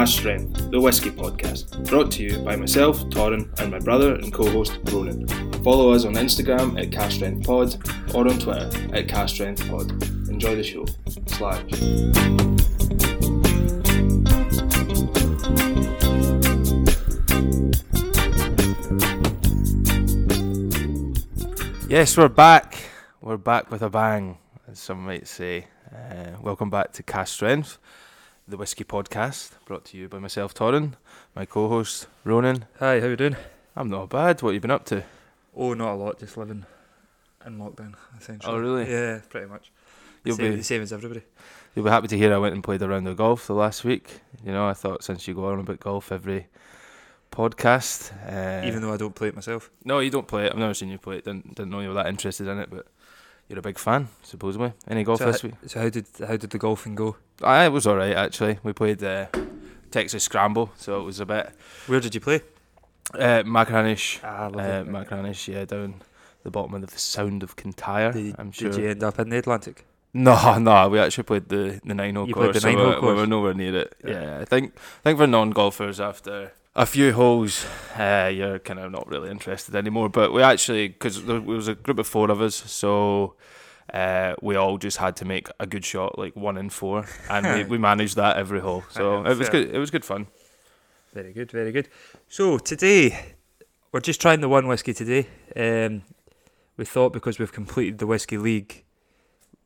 Cast Strength, the Whiskey Podcast, brought to you by myself, Torin, and my brother and co host, Ronan. Follow us on Instagram at Cast Strength Pod or on Twitter at Cast Strength Pod. Enjoy the show. Slash. Yes, we're back. We're back with a bang, as some might say. Uh, welcome back to Cast Strength, the Whiskey Podcast, brought to you by myself, Torrin, my co-host, Ronan. Hi, how you doing? I'm not bad. What have you been up to? Oh, not a lot. Just living in lockdown, essentially. Oh, really? Yeah, pretty much. You'll same, be the same as everybody. you'll be happy to hear I went and played a round of golf the last week. You know, I thought since you go on about golf every podcast, uh, Even though I don't play it myself. no, you don't play it. I've never seen you play it. Didn't didn't know you were that interested in it, but you're a big fan, supposedly. Any golf so, this week? so how did how did the golfing go? I it was all right actually. We played uh, Texas Scramble, so it was a bit Where did you play? uh, Machrihanish. Ah, Uh, Machrihanish, yeah, down the bottom of the Sound of Kintyre. Did, I'm sure. did you end up in the Atlantic? No, no, we actually played the the nine hole course. played the nine-hole we're, we were nowhere near it. Yeah. Yeah, I think I think for non golfers after a few holes, uh, you're kind of not really interested anymore. But we actually because there was a group of four of us, so. Uh, we all just had to make a good shot, like one in four, and we, we managed that every hole. So it was fair. good. It was good fun. Very good, very good. So today, we're just trying the one whiskey today. Um, we thought because we've completed the whiskey league,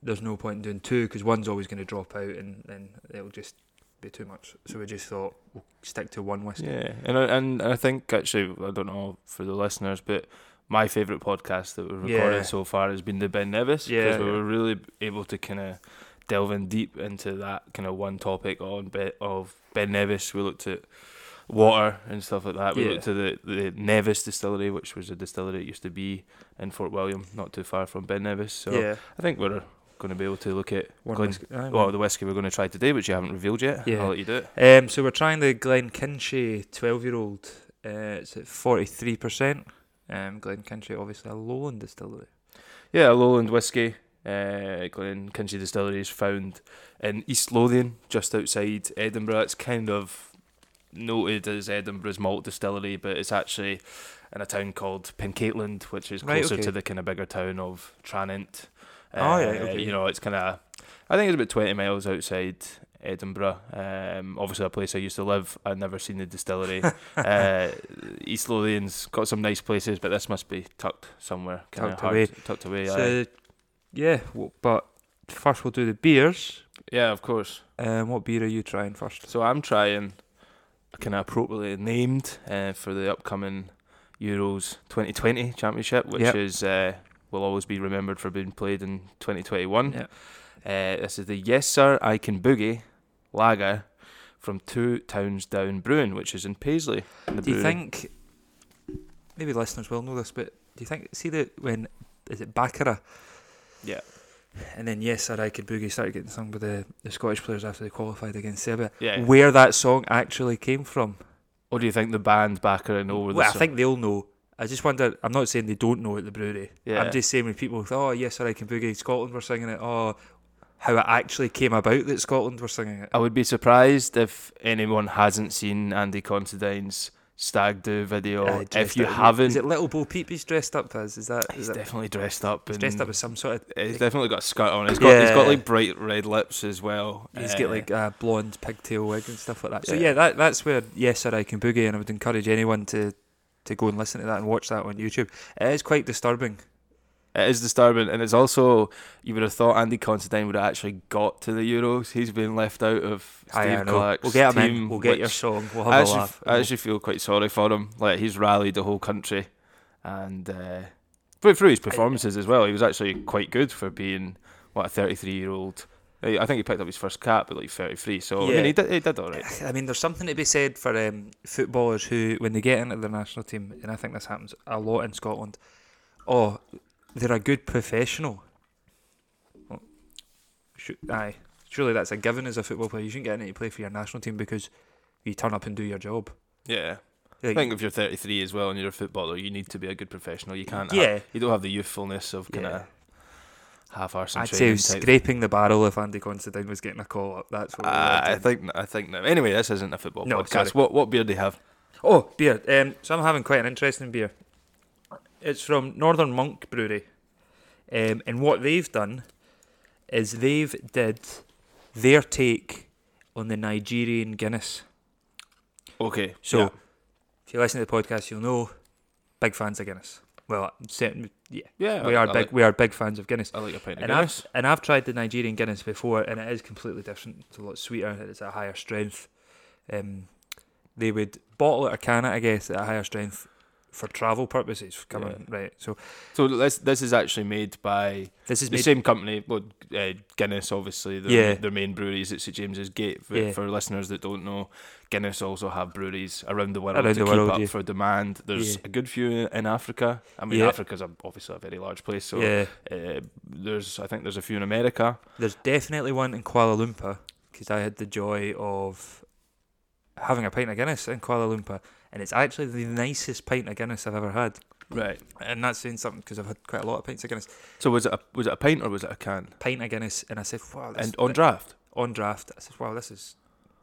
there's no point in doing two because one's always going to drop out and then it'll just be too much. So we just thought we'll stick to one whiskey. Yeah, and I, and I think actually I don't know for the listeners, but my favourite podcast that we've recorded Yeah. so far has been the Ben Nevis Yeah, we yeah. were really able to kind of delve in deep into that kind of one topic on bit of Ben Nevis. We looked at water and stuff like that. We Yeah. looked at the the Nevis distillery, which was a distillery that used to be in Fort William, not too far from Ben Nevis. So yeah. I think we're going to be able to look at One Glen- whiskey. Aye, well the whiskey we're going to try today, which you haven't revealed yet. Yeah. I'll let you do it. Um, so we're trying the Glenkinchie 12 year old. Uh, it's at 43%. Um, Glenkinchie, obviously a lowland distillery. Yeah, a Lowland whiskey. Uh, Glenkinchie Distillery is found in East Lothian, just outside Edinburgh. It's kind of noted as Edinburgh's malt distillery, but it's actually in a town called Pencaitland, which is Right, closer okay. to the kind of bigger town of Tranent. Oh, yeah, Uh, okay. You know, it's kind of, I think it's about 20 miles outside Edinburgh. Um, obviously, a place I used to live. I'd never seen the distillery. uh, East Lothian's got some nice places, but this must be tucked somewhere. Tucked hard- away. Tucked away, aye. So, yeah, w- but first we'll do the beers. Yeah, of course. Um, what beer are you trying first? So I'm trying kind of appropriately named uh, for the upcoming Euros 2020 Championship, which Yep. is uh, will always be remembered for being played in 2021. Yeah. Uh, this is the Yes Sir I Can Boogie lager from Two Towns Down Brewing, which is in Paisley. in the Do you think, maybe listeners will know this, but do you think, see that when, is it Baccara? Yeah. And then Yes Sir I Could Boogie started getting sung by the, the Scottish players after they qualified against Serbia. Yeah. Where that song actually came from. Or do you think the band in over the Well, I song? think they'll know. I just wonder. I'm not saying they don't know at the brewery. Yeah. I'm just saying when people "Oh, yes, I can boogie." Scotland were singing it. Oh, how it actually came about that Scotland were singing it. I would be surprised if anyone hasn't seen Andy Considine's Stag Do video. Uh, if you up- haven't, is it Little Bo Peep he's dressed up as? Is that? he's that definitely dressed up. he's dressed up as some sort of? He's definitely got a skirt on. He's got he's got like bright red lips as well. He's Uh, got like a blonde pigtail wig and stuff like that. So Yeah. yeah, that that's where yes, sir, I can boogie, and I would encourage anyone to to go and listen to that and watch that on YouTube. It is quite disturbing. it is disturbing, and it's also you would have thought Andy Considine would have actually got to the Euros. He's been left out of Steve I. Clarke's We'll get him team. in. We'll get your song. We'll I have a actually, laugh. I actually feel quite sorry for him. Like he's rallied the whole country, and uh, through through his performances as well, he was actually quite good for being what a 33 year old. I think he picked up his first cap at like 33. So I Yeah. mean, he did, he did all right. I mean, there's something to be said for um, footballers who, when they get into the national team, and I think this happens a lot in Scotland. Oh, they're a good professional. Well, should, aye, surely that's a given as a football player. You shouldn't get in to play for your national team because you turn up and do your job. Yeah. Like, I think if you're 33 as well and you're a footballer, you need to be a good professional. You can't. Yeah. Have, you don't have the youthfulness of kind of Yeah. Half-arse I'd say training was type scraping the barrel if Andy Considine was getting a call up. That's what Uh, I think I think no. Anyway, this isn't a football No, podcast. sorry. What what beer do you have? Oh, beer. Um, so I'm having quite an interesting beer. It's from Northern Monk Brewery, um, and what they've done is they've did their take on the Nigerian Guinness. Okay, So, yeah. if you listen to the podcast, you'll know big fans of Guinness. Well, certain, yeah, yeah, we I, are I big. Like, we are big fans of Guinness. I like a pint of And Guinness. I've and I've tried the Nigerian Guinness before, and it is completely different. It's a lot sweeter. It's a higher strength. Um, they would bottle it or can it, I guess, at a higher strength for travel purposes. Coming right, so So this this is actually made by this is the same company. Well, uh, Guinness, obviously, their, Yeah. their main breweries at St James's Gate. For, Yeah. for listeners that don't know, Guinness also have breweries around the world Around to the keep world, up yeah. for demand. There's Yeah. a good few in Africa. I mean, Yeah. Africa's obviously a very large place. So yeah, uh, there's, I think there's a few in America. there's definitely one in Kuala Lumpur because I had the joy of having a pint of Guinness in Kuala Lumpur, and it's actually the nicest pint of Guinness I've ever had. Right. And that's saying something because I've had quite a lot of pints of Guinness. So was it a, was it a pint or was it a can? Pint of Guinness, and I said, "Wow!" This, And on draft. on draft. I said, "Wow, this is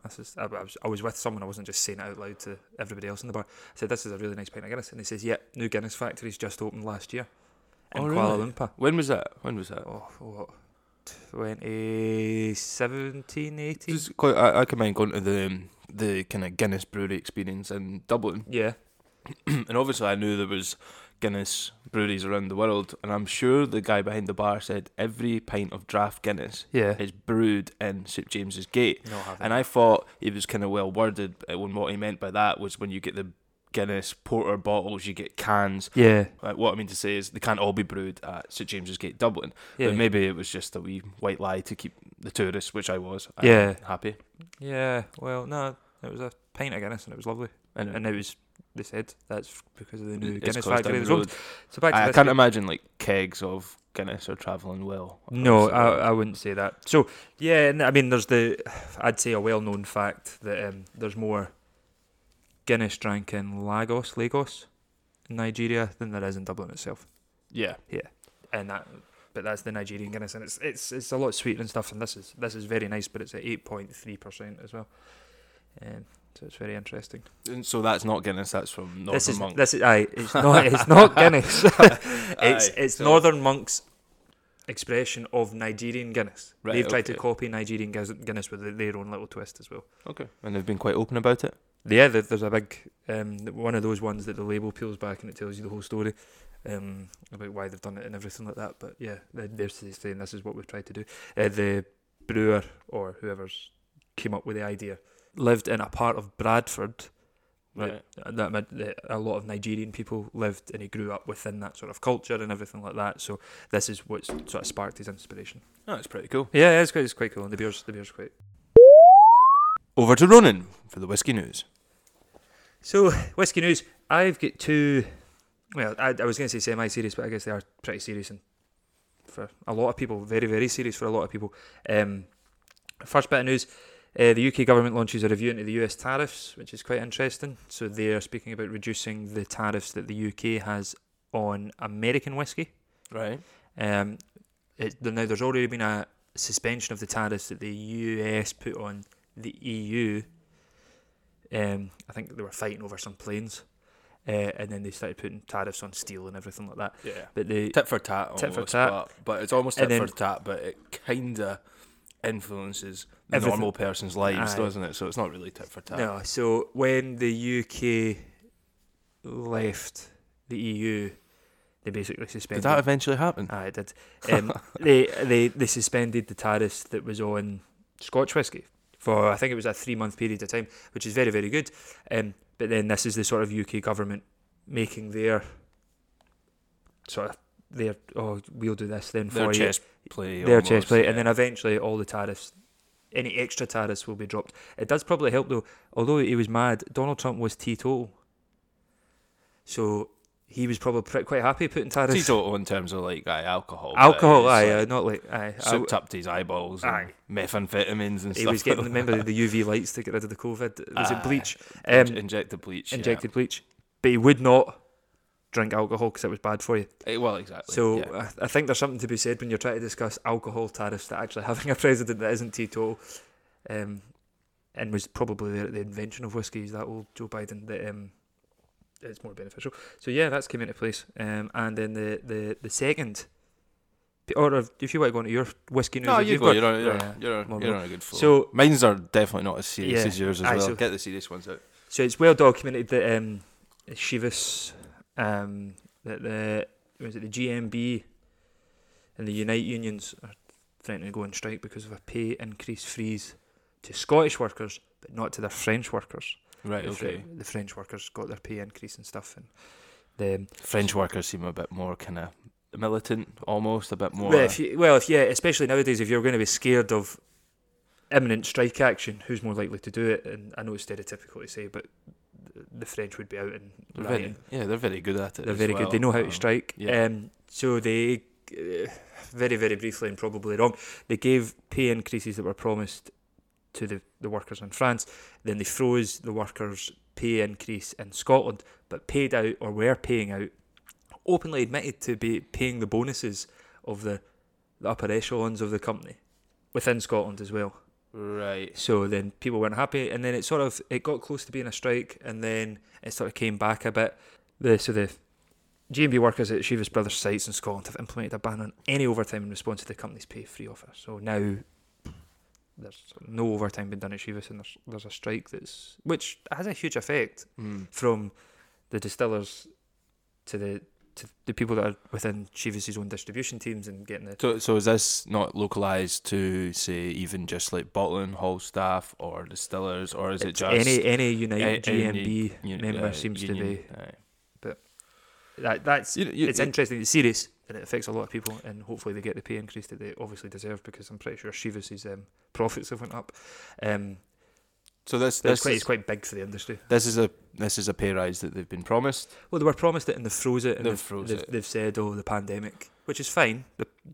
this is." I, I was I was with someone. I wasn't just saying it out loud to everybody else in the bar. I said, "This is a really nice pint of Guinness," and he says, "Yeah, new Guinness factory's just opened last year in Oh, Kuala really? Lumpur." When was that? When was that? Oh, what? 2017, 18? Just quite, I, I can mind going to the um, the kind of Guinness brewery experience in Dublin, Yeah, and obviously I knew there was Guinness breweries around the world, and I'm sure the guy behind the bar said every pint of draft Guinness yeah. is brewed in St James's Gate, No, I and I thought he was kind of well worded when what he meant by that was when you get the Guinness porter bottles, you get cans. yeah, Like, what I mean to say is they can't all be brewed at St James's Gate, Dublin. yeah, But maybe it was just a wee white lie to keep the tourists, which I was. uh, Yeah. happy. yeah. Well, no, it was a pint of Guinness, and it was lovely. And And it was. They said that's because of the new Guinness factory. the road. So back to I, I can't imagine like kegs of Guinness are travelling well. No, across the world. I, I wouldn't say that. So yeah, and I mean, there's the I'd say a well-known fact that um, there's more Guinness drank in Lagos, Lagos, Nigeria than there is in Dublin itself, yeah. Yeah, and that. But that's the Nigerian Guinness, and it's it's it's a lot sweeter and stuff. And this is this is very nice, but it's at eight point three percent as well. Um, so it's very interesting. And so that's not Guinness. That's from Northern this is Monk. this is aye, it's not it's not Guinness. it's Aye, it's so- Northern Monks expression of Nigerian Guinness. Right, They've tried to copy Nigerian Guinness with their own little twist as well. Okay, and they've been quite open about it. Yeah, there's a big um, one of those ones that the label peels back and it tells you the whole story um, about why they've done it and everything like that. But yeah, they- they're saying this is what we've tried to do. Uh, the brewer or whoever's came up with the idea lived in a part of Bradford Right. that, that, that a lot of Nigerian people lived, and he grew up within that sort of culture and everything like that. So this is what sort of sparked his inspiration. Oh, it's pretty cool. Yeah, it's quite, it's quite cool. And the beer's the beer's quite. Over to Ronan for the whiskey news. So whiskey news. I've got two. Well, I, I was going to say semi-serious, but I guess they are pretty serious and for a lot of people, very very serious for a lot of people. Um, first bit of news. Uh, the UK government launches a review into the US tariffs, which is quite interesting. So they are speaking about reducing the tariffs that the UK has on American whiskey. Right. Um, it, now there's already been a suspension of the tariffs that the US put on the EU. Um, I think they were fighting over some planes, uh, and then they started putting tariffs on steel and everything like that. Yeah. But they, Tit for tat. Tit for tat. But, but it's almost tit then- for tat, but it kinda influences the normal person's lives, Aye. doesn't it? So it's not really tit for tat. no, so when the UK left the EU, they basically suspended. Did that eventually happen? Aye, it did. Um, they they they suspended the tariffs that was on Scotch whisky for I think it was a three month period of time, which is very very good. Um, but then this is the sort of UK government making their sort of their oh we'll do this then Their for you chess play. their almost, chess play, yeah. and then eventually all the tariffs, any extra tariffs will be dropped. It does probably help though. Although he was mad, Donald Trump was teetotal, so he was probably pretty, quite happy putting tariffs. Teetotal in terms of like aye, alcohol. Alcohol, aye, like, uh, not like aye. I- souped up to his eyeballs. And Aye. Methamphetamines and he stuff. He was getting remember the UV lights to get rid of the COVID. Was Aye. it bleach? Um, injected bleach. yeah. injected bleach, but he would not drink alcohol because it was bad for you. Eh, well, exactly. So yeah. I, I think there's something to be said when you're trying to discuss alcohol tariffs that actually having a president that isn't teetotal, um, and was probably the, the invention of whiskey is that old Joe Biden that um, it's more beneficial. So yeah, that's came into place. Um, and then the the the second, or if, you want to go into your whiskey news, no, you you've go. got- You're on, you're, Yeah. you're, Well, you're on a good flow. So- mine's are definitely not as serious Yeah. as yours as Aye, well. so- Get the serious ones out. So it's well documented that um, Chivas, um, that the was it the GMB and the Unite unions are threatening to go on strike because of a pay increase freeze to Scottish workers, but not to their French workers. Right. The Fre- Okay. The French workers got their pay increase and stuff, and the French workers seem a bit more kind of militant, almost a bit more. well, if you, well, if yeah, especially nowadays, if you're going to be scared of imminent strike action, who's more likely to do it? And I know it's stereotypical to say, but the French would be out and they're very, yeah, they're very good at it. They're very well. good. They know how to Um, strike. yeah. Um, so they, uh, very, very briefly and probably wrong, they gave pay increases that were promised to the, the workers in France. Then they froze the workers' pay increase in Scotland, but paid out or were paying out, openly admitted to be paying the bonuses of the, the upper echelons of the company within Scotland as well. Right. So then people weren't happy, and then it sort of it got close to being a strike, and then it sort of came back a bit. The so the GMB workers at Chivas Brothers sites in Scotland have implemented a ban on any overtime in response to the company's pay free offer. So now there's no overtime being done at Chivas, and there's there's a strike that's which has a huge effect Mm. from the distillers to the to the people that are within Chivas' own distribution teams and getting the So, so is this not localized to say even just like bottling hall staff or distillers, or is it just any any United a- any GMB uni- member uh, seems union? to be Aye. that that's You- you- it's you- interesting. It's serious and it affects a lot of people, and hopefully they get the pay increase that they obviously deserve because I'm pretty sure Chivas' um, profits have went up. Um, So this this quite is, quite big for the industry. this is a this is a pay rise that they've been promised. Well, they were promised it and they froze it, and They've they've, froze they've, it. they've said, "Oh, the pandemic," which is fine,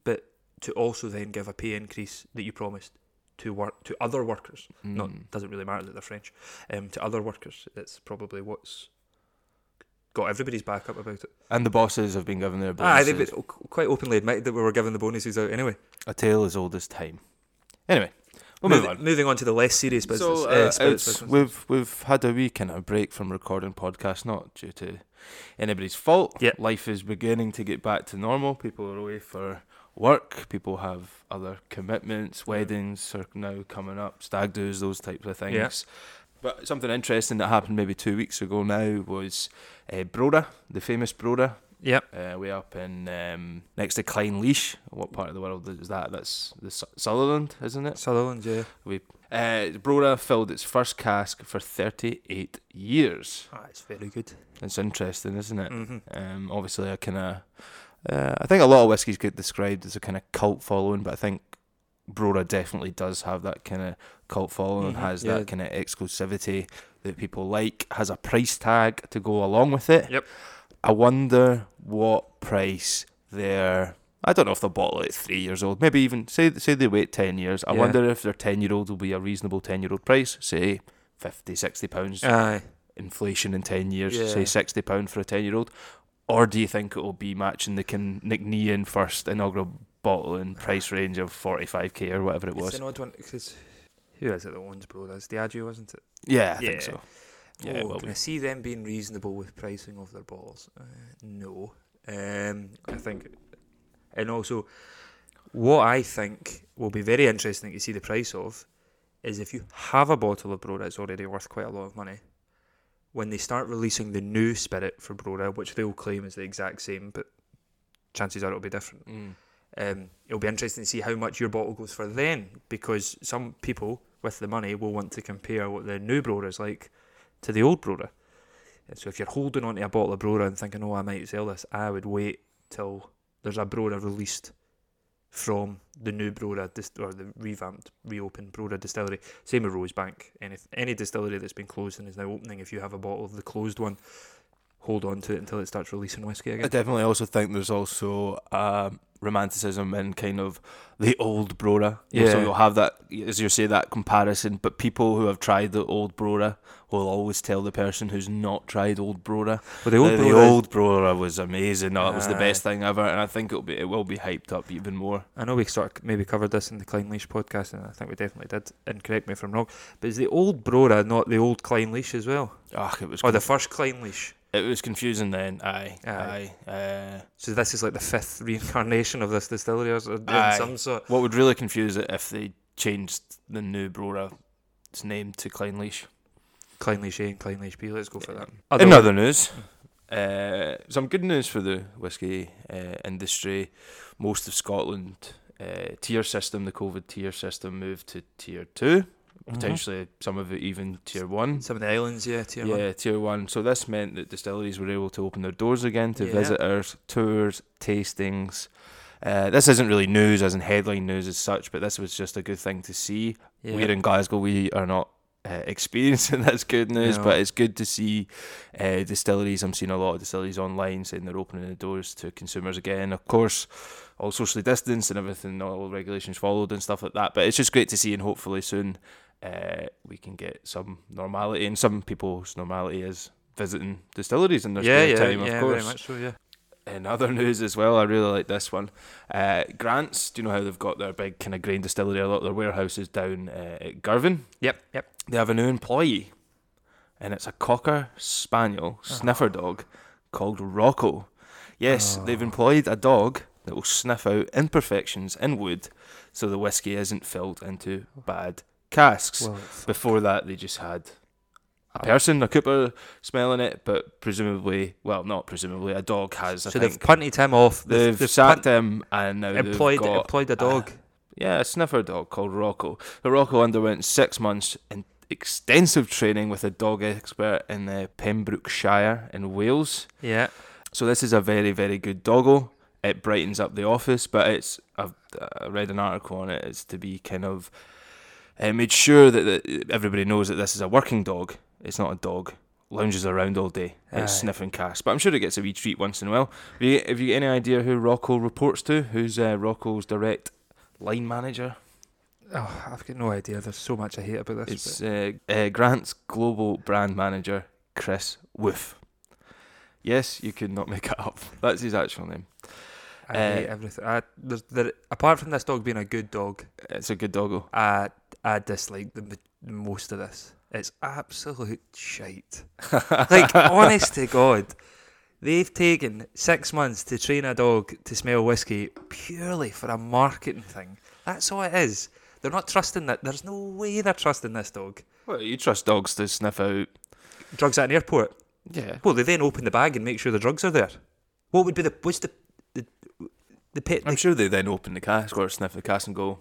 but to also then give a pay increase that you promised to work to other workers. Not Mm. doesn't really matter that they're French. Um, to other workers, that's probably what's got everybody's back up about it. And the bosses have been given their Ah, bonuses. they've been quite openly admitted that we were giving the bonuses out anyway. a tale as old as time. Anyway, we'll move moving, on. moving on to the less serious business. So uh, uh, it's, business. we've we've had a week and a break from recording podcasts, not due to anybody's fault. Yeah. Life is beginning to get back to normal. People are away for work. People have other commitments. Weddings are now coming up. Stag do's, those types of things. Yeah. But something interesting that happened maybe two weeks ago now was uh, Brora, the famous Brora, Yep. uh, way up in um, next to Clynelish. What part of the world is that? That's the Su- Sutherland, isn't it? Sutherland, yeah. Uh, Brora filled its first cask for 38 years. Ah, it's very good. It's interesting, isn't it? Mm-hmm. Um, obviously, a kind of. Uh, I think a lot of whiskies get described as a kind of cult following, but I think Brora definitely does have that kind of cult following, Mhm, has yeah. that kind of exclusivity that people like, has a price tag to go along with it. Yep. I wonder what price they're. I don't know if they'll bottle it at three years old. Maybe even say say they wait ten years. I Yeah. wonder if their ten year old will be a reasonable ten year old price. Say 50, 60 pounds. Aye. Inflation in ten years. Yeah. Say sixty pound for a ten year old. Or do you think it will be matching the Nc'nean first inaugural bottle in price range of forty five k or whatever it was? It's an odd one because who is it that owns Bro? That's Diageo, isn't it? Yeah, I Yeah. think so. Yeah, oh, can. I see them being reasonable with pricing of their bottles? Uh, no. Um, I think, and also, what I think will be very interesting to see the price of is if you have a bottle of Brora that's already worth quite a lot of money. When they start releasing the new spirit for Brora, which they'll claim is the exact same, but chances are it'll be different. Mm. Um, it'll be interesting to see how much your bottle goes for then, because some people with the money will want to compare what the new Brora is like to the old Brora. And so if you're holding on to a bottle of Brora and thinking, oh, I might sell this, I would wait till there's a Brora released from the new Brora dis- or the revamped, reopened Brora distillery. Same with Rosebank. Any any distillery that's been closed and is now opening, if you have a bottle of the closed one, hold on to it until it starts releasing whiskey again. I definitely also think there's also um, romanticism and kind of the old Brora. Yeah. So you'll have that, as you say, that comparison. But people who have tried the old Brora will always tell the person who's not tried old Brora. But the old, the, Brora the old Brora was amazing. No, it was the best thing ever, and I think it'll be it will be hyped up even more. I know we sort of maybe covered this in the Clynelish podcast, and I think we definitely did. And correct me if I'm wrong, but is the old Brora not the old Clynelish as well, Ah, it was or the first Clynelish? It was confusing then. Aye, Aye. aye. Uh, So this is like the fifth reincarnation of this distillery, or some sort. what would really confuse it if they changed the new Brora's name to Clynelish. Klein Leash A and Clynelish B. Let's go for that. In other news, uh, some good news for the whisky uh, industry. Most of Scotland uh, tier system, the COVID tier system, moved to tier two. Potentially, some of it even tier one. some of the islands, yeah, tier one. yeah, tier one. So this meant that distilleries were able to open their doors again to Yeah. visitors, tours, tastings. Uh, this isn't really news, as in headline news as such, but this was just a good thing to see. yeah. We're in Glasgow. We are not uh, experiencing this good news, No. but it's good to see uh, distilleries. I'm seeing a lot of distilleries online saying they're opening the doors to consumers again. Of course, all socially distanced and everything, all regulations followed and stuff like that. But it's just great to see, and hopefully soon uh, we can get some normality. And some people's normality is visiting distilleries in their yeah, spare yeah, time, yeah, of course. very much so, yeah. In other news as well, I really like this one. Uh, Grants, do you know how they've got their big kind of grain distillery? A lot of their warehouses down uh, at Girvan. Yep, yep. They have a new employee, and it's a cocker spaniel sniffer dog called Rocco. Yes, they've Oh. employed a dog that will sniff out imperfections in wood, so the whiskey isn't filled into bad casks. Well, Before that, they just had a person, a cooper, smelling it, but presumably, well, not presumably, a dog has. I so think they've punted him off. they've, they've sacked punt- him, and now employed they've got employed a dog. yeah, a sniffer dog called Rocco. So Rocco underwent six months in extensive training with a dog expert in uh, Pembrokeshire in Wales. yeah. So this is a very, very good doggo. It brightens up the office, but it's I've I read an article on it. It's to be kind of uh, made sure that, that everybody knows that this is a working dog. It's not a dog lounges around all day. and Aye. sniffing casts, but I'm sure it gets a wee treat once in a while. Have you, have you any idea who Rocco reports to? Who's uh, Rocco's direct line manager? Oh, I've got no idea. There's so much I hate about this. It's uh, uh, Grant's global brand manager, Chris Woof. Yes, you could not make it up. That's his actual name. I hate uh, everything. I, there's, there, apart from this dog being a good dog, It's a good doggo. I I dislike the, the most of this. It's absolute shite. like, honest to God, they've taken six months to train a dog to smell whiskey purely for a marketing thing. That's all it is. They're not trusting that. There's no way they're trusting this dog. Well, you trust dogs to sniff out. Drugs at an airport. Yeah. Well, they then open the bag and make sure the drugs are there. What would be the what's the the the pit? I'm sure they then open the cask or sniff the cask and go.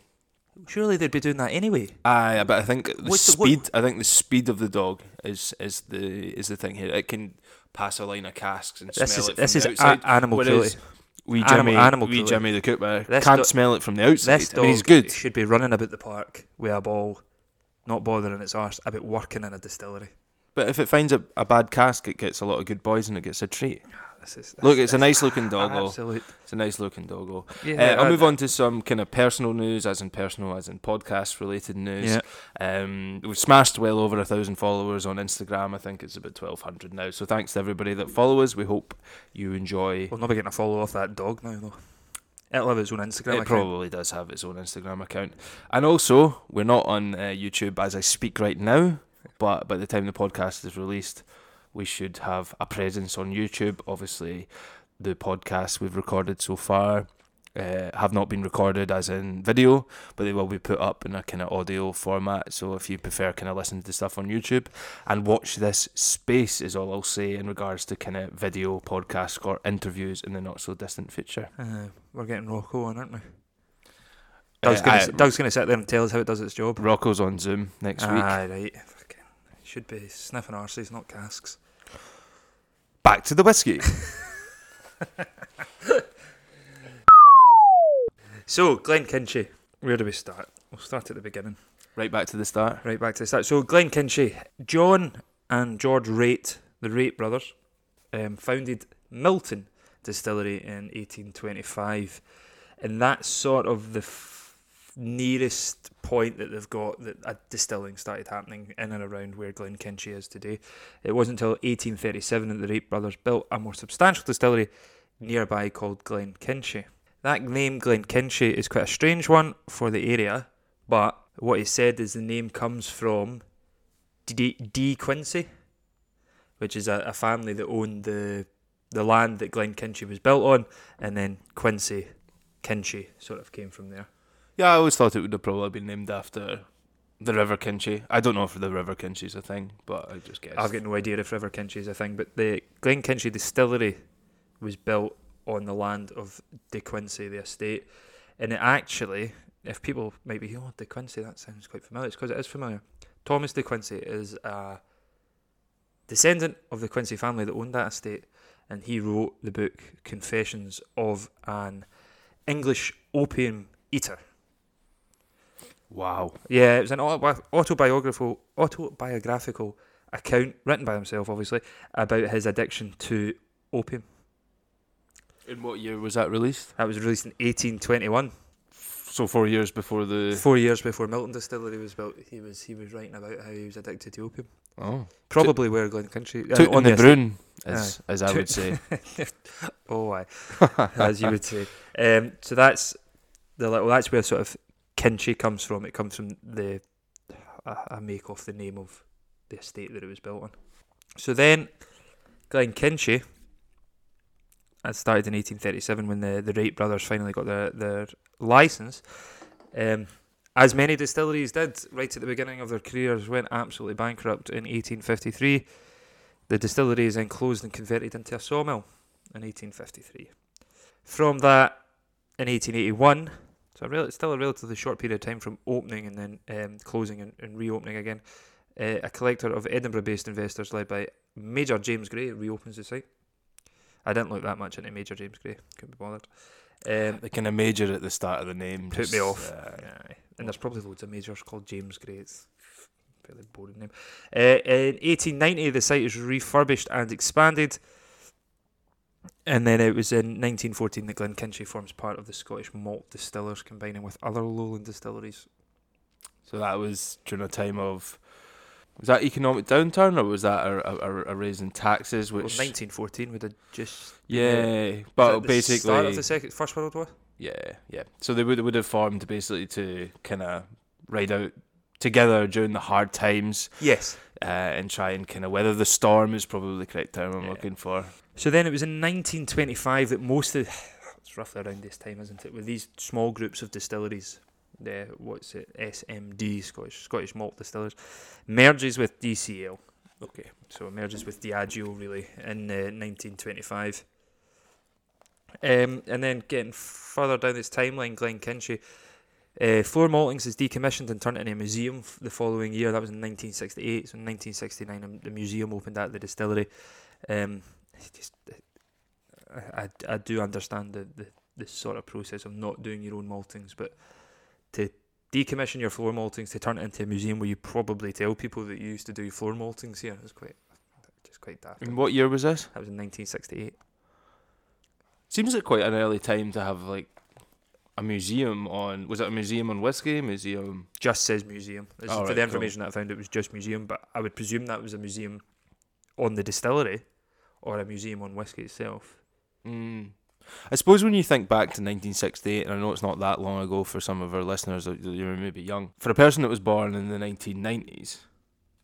Surely they'd be doing that anyway. Aye, but I think the What's the- what- speed. I think the speed of the dog is is the is the thing here. It can pass a line of casks and This smell is it from this the is outside. a- animal whereas cruelty. Wee Animal- Jimmy, animal wee cruelty. Jimmy the cooper This can't do- smell it from the outside. This I dog mean, he's good. should be running about the park with a ball, not bothering its arse about working in a distillery. But if it finds a, a bad cask, it gets a lot of good boys and it gets a treat. This is Look, it's a nice looking doggo. absolute. It's a nice looking doggo. Yeah, uh, I'll move on to some kind of personal news, as in personal, as in podcast related news. Yeah. Um, we've smashed well over a thousand followers on Instagram. I think it's about twelve hundred now. So thanks to everybody that follow us. We hope you enjoy. We'll not be getting a follow off that dog now though. It'll have its own Instagram it account. probably does have its own Instagram account, and also we're not on uh, YouTube as I speak right now. But by the time the podcast is released, we should have a presence on YouTube. Obviously, the podcasts we've recorded so far uh, have not been recorded as in video, but they will be put up in a kind of audio format. So if you prefer kind of listen to stuff on YouTube and watch this space, is all I'll say in regards to kind of video podcasts or interviews in the not so distant future. Uh, we're getting Rocco on, aren't we? Uh, Doug's gonna, I- Doug's gonna sit there and tell us how it does its job. Rocco's on Zoom next week. Aye, right. Fucking should be sniffing arses, not casks. Back to the whiskey. So, Glenkinchie. Where do we start? We'll start at the beginning. right back to the start. Right back to the start. So, Glenkinchie, John and George Raitt, the Raitt brothers, um, founded Milton Distillery in 1825. and that's sort of the f- nearest point that they've got that a distilling started happening in and around where Glenkinchie is today. It wasn't until 1837 that the Wright brothers built a more substantial distillery nearby called Glenkinchie. That name Glenkinchie is quite a strange one for the area, but what he said is the name comes from D, D Quincy, which is a, a family that owned the the land that Glenkinchie was built on, and then Quincy Kinchie sort of came from there. Yeah, I always thought it would have probably been named after the River Kinchie. I don't know if the River Kinchie's a thing, but I just guess. I've got no idea if River Kinchie is a thing, but the Glenkinchie distillery was built on the land of De Quincey, the estate, and it actually, if people might be, oh, De Quincey, that sounds quite familiar. It's because it is familiar. Thomas De Quincey is a descendant of the Quincy family that owned that estate, and he wrote the book Confessions of an English Opium Eater. Wow. Yeah, it was an autobiographical autobiographical account written by himself, obviously, about his addiction to opium. In what year was that released? That was released in 1821, So four years before the. four years before Milton Distillery was built. He was he was writing about how he was addicted to opium. Oh. Probably where Glenkinchie. uh, Took on in the. Brune, as, as I Took- would say. Oh, aye, as you would say. Um, so that's the little. That's where sort of Kinchie comes from. It comes from the I, make off the name of the estate that it was built on. So then, Glenkinchie. That started in 1837 when the, the Wright brothers finally got their their license. Um, as many distilleries did right at the beginning of their careers, went absolutely bankrupt in 1853. The distillery is then closed and converted into a sawmill in 1853. From that, in 1881, so a rel- still a relatively short period of time from opening and then um, closing and, and reopening again, uh, a collector of Edinburgh-based investors led by Major James Gray reopens the site. I didn't look that much into Major James Gray, couldn't be bothered. Um, the kind of major at the start of the name. Put me off. uh, Aye. And there's probably loads of majors called James Gray. It's a fairly boring name. Uh, in 1890, the site was refurbished and expanded. And then it was in 1914 that Glenkinchie forms part of the Scottish Malt Distillers, combining with other lowland distilleries. So that was during a time of. Was that economic downturn or was that a, a, a raise in taxes? Well, Which 1914 would have just. yeah, but basically start of the second, First World War. Yeah, yeah. So they would would have formed basically to kind of ride out together during the hard times Yes. uh, and try and kind of weather the storm is probably the correct term I'm Yeah. looking for. So then it was in 1925 that most of it's roughly around this time, isn't it? With these small groups of distilleries, the what's it, SMD, Scottish Scottish Malt Distillers, merges with DCL. Okay, so it merges with Diageo really in uh, 1925. Um, and then getting further down this timeline, Glenkinchie, uh, Floor Maltings is decommissioned and turned into a museum f- the following year. That was in 1968. So in 1969, um, the museum opened at the distillery. Um, it's just, I, I, I do understand the, the, the sort of process of not doing your own maltings, but to decommission your floor maltings to turn it into a museum where you probably tell people that you used to do floor maltings here is quite just quite daft. And what year was this? That was in 1968. Seems like quite an early time to have like a museum on. Was it a museum on whiskey? Museum. Just says museum. Oh, for right, the cool. information that I found, it was just museum, but I would presume that was a museum on the distillery or a museum on whiskey itself. Mm. I suppose when you think back to 1968, and I know it's not that long ago for some of our listeners, you're maybe young. For a person that was born in the 1990s,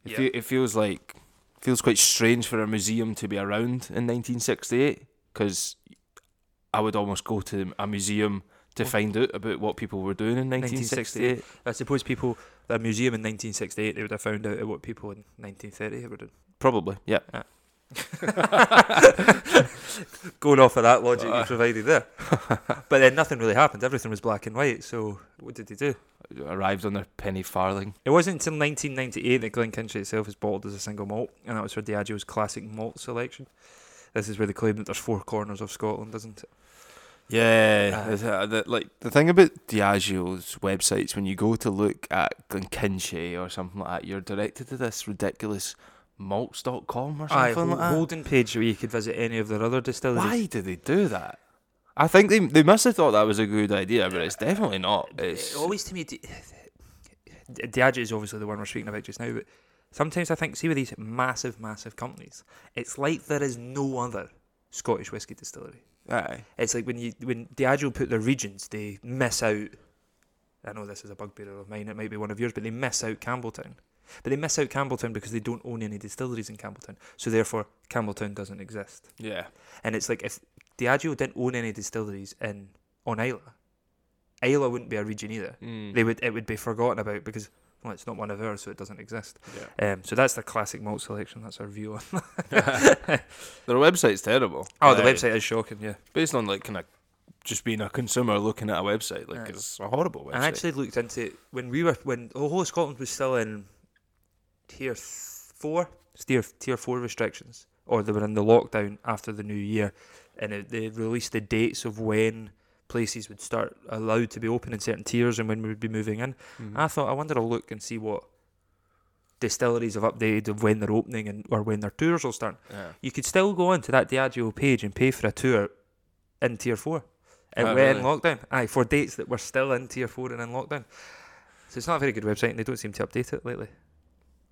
it, Yeah. fe- it feels like feels quite strange for a museum to be around in 1968 because I would almost go to a museum to find out about what people were doing in 1968. I suppose people, the museum in 1968, they would have found out what people in 1930 were doing. Probably, yeah. Going off of that logic Uh. you provided there. but then nothing really happened. Everything was black and white. So what did they do? Arrived on their penny farthing. It wasn't until 1998 that Glenkinchie itself was bottled as a single malt, and that was for Diageo's classic malt selection. This is where they claim that there's four corners of Scotland, isn't it? Yeah, Aye. there's a- the, like the thing about Diageo's websites, when you go to look at Glenkinchie or something like that, you're directed to this ridiculous malts.com or something hol- like that. holding page where you could visit any of their other distilleries. Why do they do that? I think they they must have thought that was a good idea, but it's definitely not. It's It always to me, Di- Diageo is obviously the one we're speaking about just now, but sometimes I think, see, with these massive, massive companies, it's like there is no other Scottish whisky distillery. aye. It's like when you when Diageo put their regions, they miss out. I know this is a bugbear of mine. It might be one of yours, but they miss out Campbeltown. But they miss out Campbeltown because they don't own any distilleries in Campbeltown. So therefore, Campbeltown doesn't exist. Yeah. And it's like if Diageo didn't own any distilleries in on Islay, Islay wouldn't be a region either. Mm. They would it would be forgotten about because well, it's not one of ours, so it doesn't exist. yeah. Um, so that's the classic malt selection. That's our view on. That. Their website's terrible. Oh, the Aye. website is shocking. Yeah, based on like kind of just being a consumer looking at a website, like Aye. it's a horrible website. I actually looked into it when we were when the whole of Scotland was still in tier four, tier tier four restrictions, or they were in the lockdown after the new year, and it, they released the dates of when places would start allowed to be open in certain tiers and when we would be moving in. Mhm. I thought I wonder I'll look and see what distilleries have updated of when they're opening and or when their tours will start. yeah. You could still go onto that Diageo page and pay for a tour in tier four. And Oh, we're in lockdown. Aye, for dates that were still in tier four and in lockdown. So it's not a very good website and they don't seem to update it lately.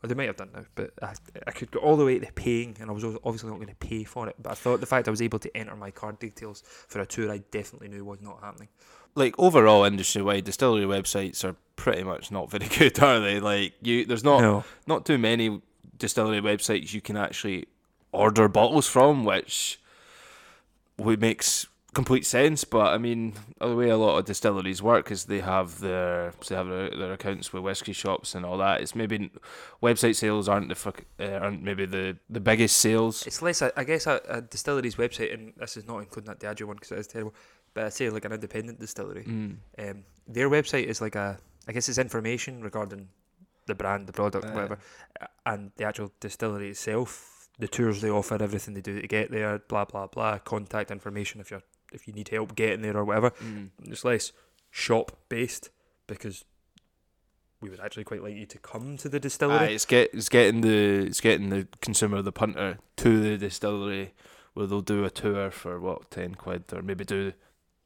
Or they might have done now, but I, I could go all the way to paying and I was obviously not going to pay for it. But I thought the fact I was able to enter my card details for a tour I definitely knew was not happening. Like overall industry wide, distillery websites are pretty much not very good, are they? Like you, there's not no. not too many distillery websites you can actually order bottles from, which would makes complete sense. But I mean, the way a lot of distilleries work is they have their they have their, their accounts with whiskey shops and all that. It's maybe website sales aren't the fuck, uh, aren't maybe the the biggest sales. It's less, I I guess, a, a distillery's website, and this is not including that Diageo one because it is terrible, but I say like an independent distillery. Mm. um, their website is like a I guess it's information regarding the brand, the product, Aye. whatever, uh, and the actual distillery itself, the tours they offer, everything they do to get there, blah blah blah, contact information if you're if you need help getting there or whatever. Mm. It's less shop based because we would actually quite like you to come to the distillery. Aye, it's get it's getting the it's getting the consumer, the punter, to the distillery where they'll do a tour for what ten quid, or maybe do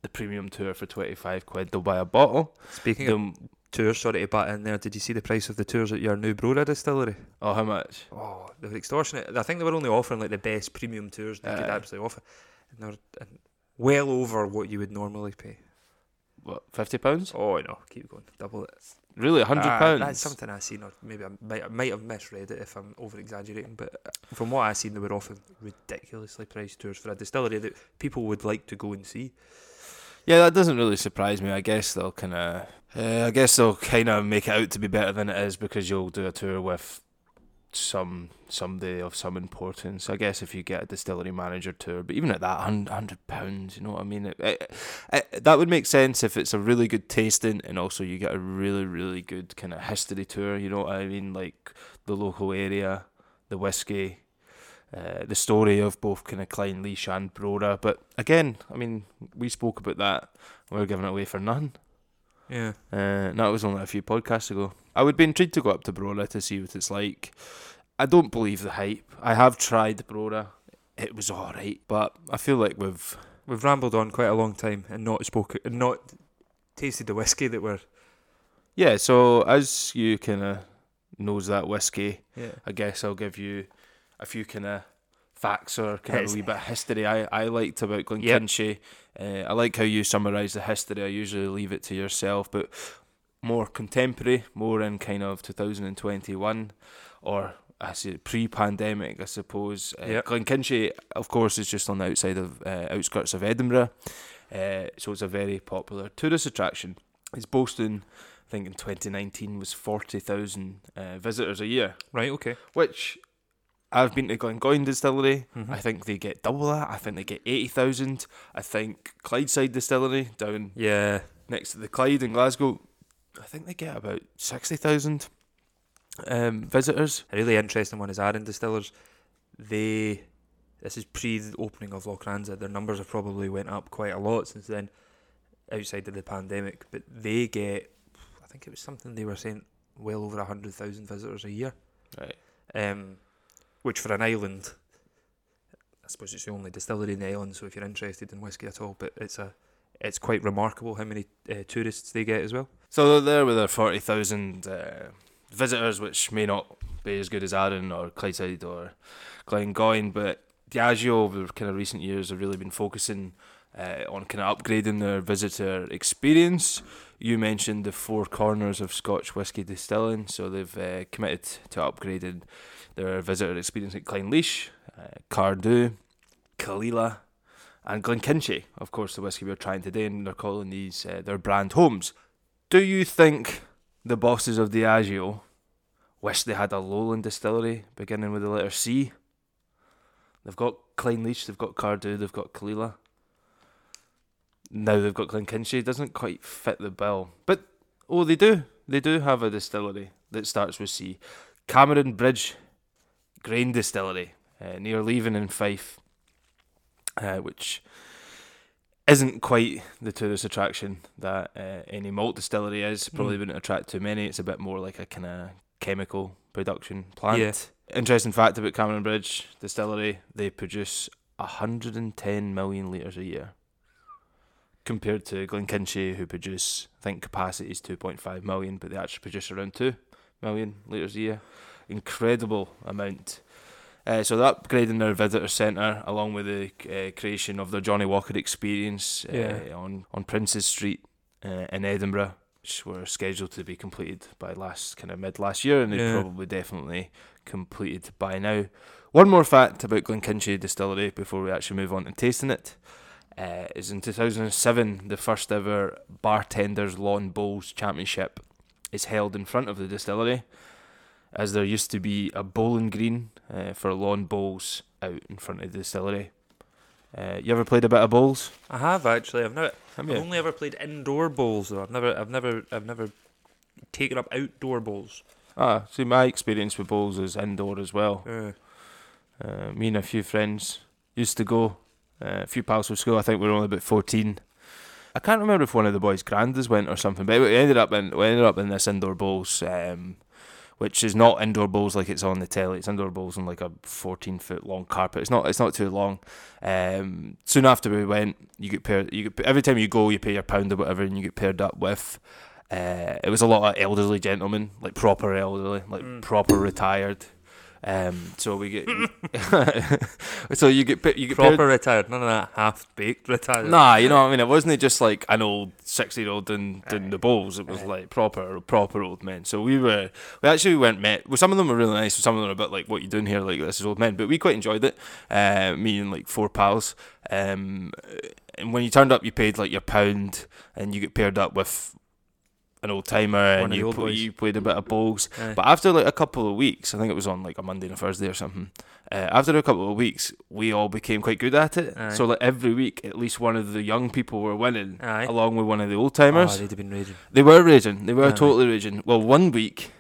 the premium tour for twenty five quid. They'll buy a bottle. Speaking of tours, sorry to butt in there. Did you see the price of the tours at your new Brora distillery? oh, how much? Oh, they were extortionate. I think they were only offering like the best premium tours they could absolutely offer, and they were and well over what you would normally pay. What fifty pounds? Oh no, keep going, double it. Really, hundred Ah, pounds? That's something I seen, or maybe I might, I might have misread it if I'm over exaggerating. But uh, from what I've seen, they were often ridiculously priced tours for a distillery that people would like to go and see. Yeah, that doesn't really surprise me. I guess they'll kind of, uh, I guess they'll kind of make it out to be better than it is because you'll do a tour with some somebody of some importance. I guess if you get a distillery manager tour, but even at that hun- hundred pounds, you know what I mean? It, it, it, that would make sense if it's a really good tasting and also you get a really really good kind of history tour. You know what I mean? Like the local area, the whiskey. Uh, the story of both kind of Klein, Leash, and Brora. But again, I mean, we spoke about that. We are giving it away for none. Yeah, Uh, that was only a few podcasts ago. I would be intrigued to go up to Brora to see what it's like. I don't believe the hype. I have tried Brora. It was alright, but I feel like we've we've rambled on quite a long time and not spoken, and not tasted the whiskey that we're. yeah. So as you kind of knows that whiskey, Yeah, I guess I'll give you a few kind of facts or kind of a wee bit of history I, I liked about Glenkinchie. Uh, I like how you summarise the history. I usually leave it to yourself, but more contemporary, more in kind of 2021 or I say pre-pandemic, I suppose. Uh, Yep. Glenkinchie, of course, is just on the outside of uh, outskirts of Edinburgh, uh, so it's a very popular tourist attraction. It's boasting, I think in 2019 was 40,000 uh, visitors a year right. Okay. which I've been to Glengoyne Distillery. Mhm. I think they get double that. I think they get 80,000. I think Clydeside Distillery down Yeah, next to the Clyde in Glasgow, I think they get about 60,000 um, visitors. a really interesting one is Arran Distillers. They, this is pre the opening of Lochranza. Their numbers have probably went up quite a lot since then, outside of the pandemic. But they get, I think it was something they were saying, well over hundred thousand visitors a year. Right. Um, which for an island, I suppose it's the only distillery in the island. So if you're interested in whiskey at all, but it's a it's quite remarkable how many uh, tourists they get as well. So they're there with their 40,000 uh, visitors, which may not be as good as Arran or Clydeside or Glengoyne, but Diageo over kind of recent years have really been focusing uh, on kind of upgrading their visitor experience. You mentioned the four corners of Scotch whisky distilling, so they've uh, committed to upgrading their visitor experience at Clynelish, uh, Cardhu, Kalila, and Glenkinchie, of course, the whisky we're trying today, and they're calling these uh, their brand homes. Do you think the bosses of Diageo wish they had a lowland distillery beginning with the letter C? They've got Clynelish, they've got Cardhu, they've got Caol Ila. Now they've got Glenkinchie. Doesn't quite fit the bill. But, oh, they do. They do have a distillery that starts with C. Cameron Bridge Grain Distillery uh, near Leven in Fife, uh, which isn't quite the tourist attraction that uh, any malt distillery is. Probably Mm. wouldn't attract too many. It's a bit more like a kind of chemical production plant. Yeah. Interesting fact about Cameron Bridge Distillery: they produce 110 million liters a year, compared to Glenkinchie, who produce I think capacity is 2.5 million, but they actually produce around two million liters a year. Incredible amount. Uh, so they're upgrading their visitor centre along with the uh, creation of the Johnnie Walker experience uh, Yeah. on on Princes Street uh, in Edinburgh, which were scheduled to be completed by last kind of mid last year, and they Yeah. probably definitely completed by now. One more fact about Glenkinchie Distillery before we actually move on to tasting it uh, is in 2007 the first ever bartenders lawn bowls championship is held in front of the distillery, as there used to be a bowling green uh, for lawn bowls out in front of the distillery. Uh, you ever played a bit of bowls? I have actually. I've never. Have I've only ever played indoor bowls though. I've never. I've never. I've never taken up outdoor bowls. Ah, see, my experience with bowls is indoor as well. Uh, Uh, me and a few friends used to go. Uh, a few pals from school. I think we were only about fourteen. I can't remember if one of the boys' grandas went or something, but we ended up in we ended up in this indoor bowls, um, which is not indoor bowls like it's on the telly. It's indoor bowls on like a fourteen foot long carpet. It's not it's not too long. Um, soon after we went, you get paired. You get every time you go, you pay your pound or whatever, and you get paired up with. Uh, it was a lot of elderly gentlemen, like proper elderly, like Mm. proper retired. Um, so we get, so you get you get proper paired. retired. None of that half baked retired. Nah, you know what I mean. It wasn't just like an old sixty-year-old doing, doing the bowls. It was like proper, proper old men. So we were, we actually went met. Well, some of them were really nice. Some of them were a bit like what you doing here, like this is old men. But we quite enjoyed it. Uh, me and like four pals. Um, and when you turned up, you paid like your pound, and you get paired up with an old timer, and you pl- you played a bit of bowls. Aye. But after like a couple of weeks, I think it was on like a Monday and a Thursday or something. Uh, after a couple of weeks, we all became quite good at it. Aye. So like every week, at least one of the young people were winning, Aye. along with one of the old Oh, timers. they'd have been raging. they were raging. They were totally raging. Well, one week,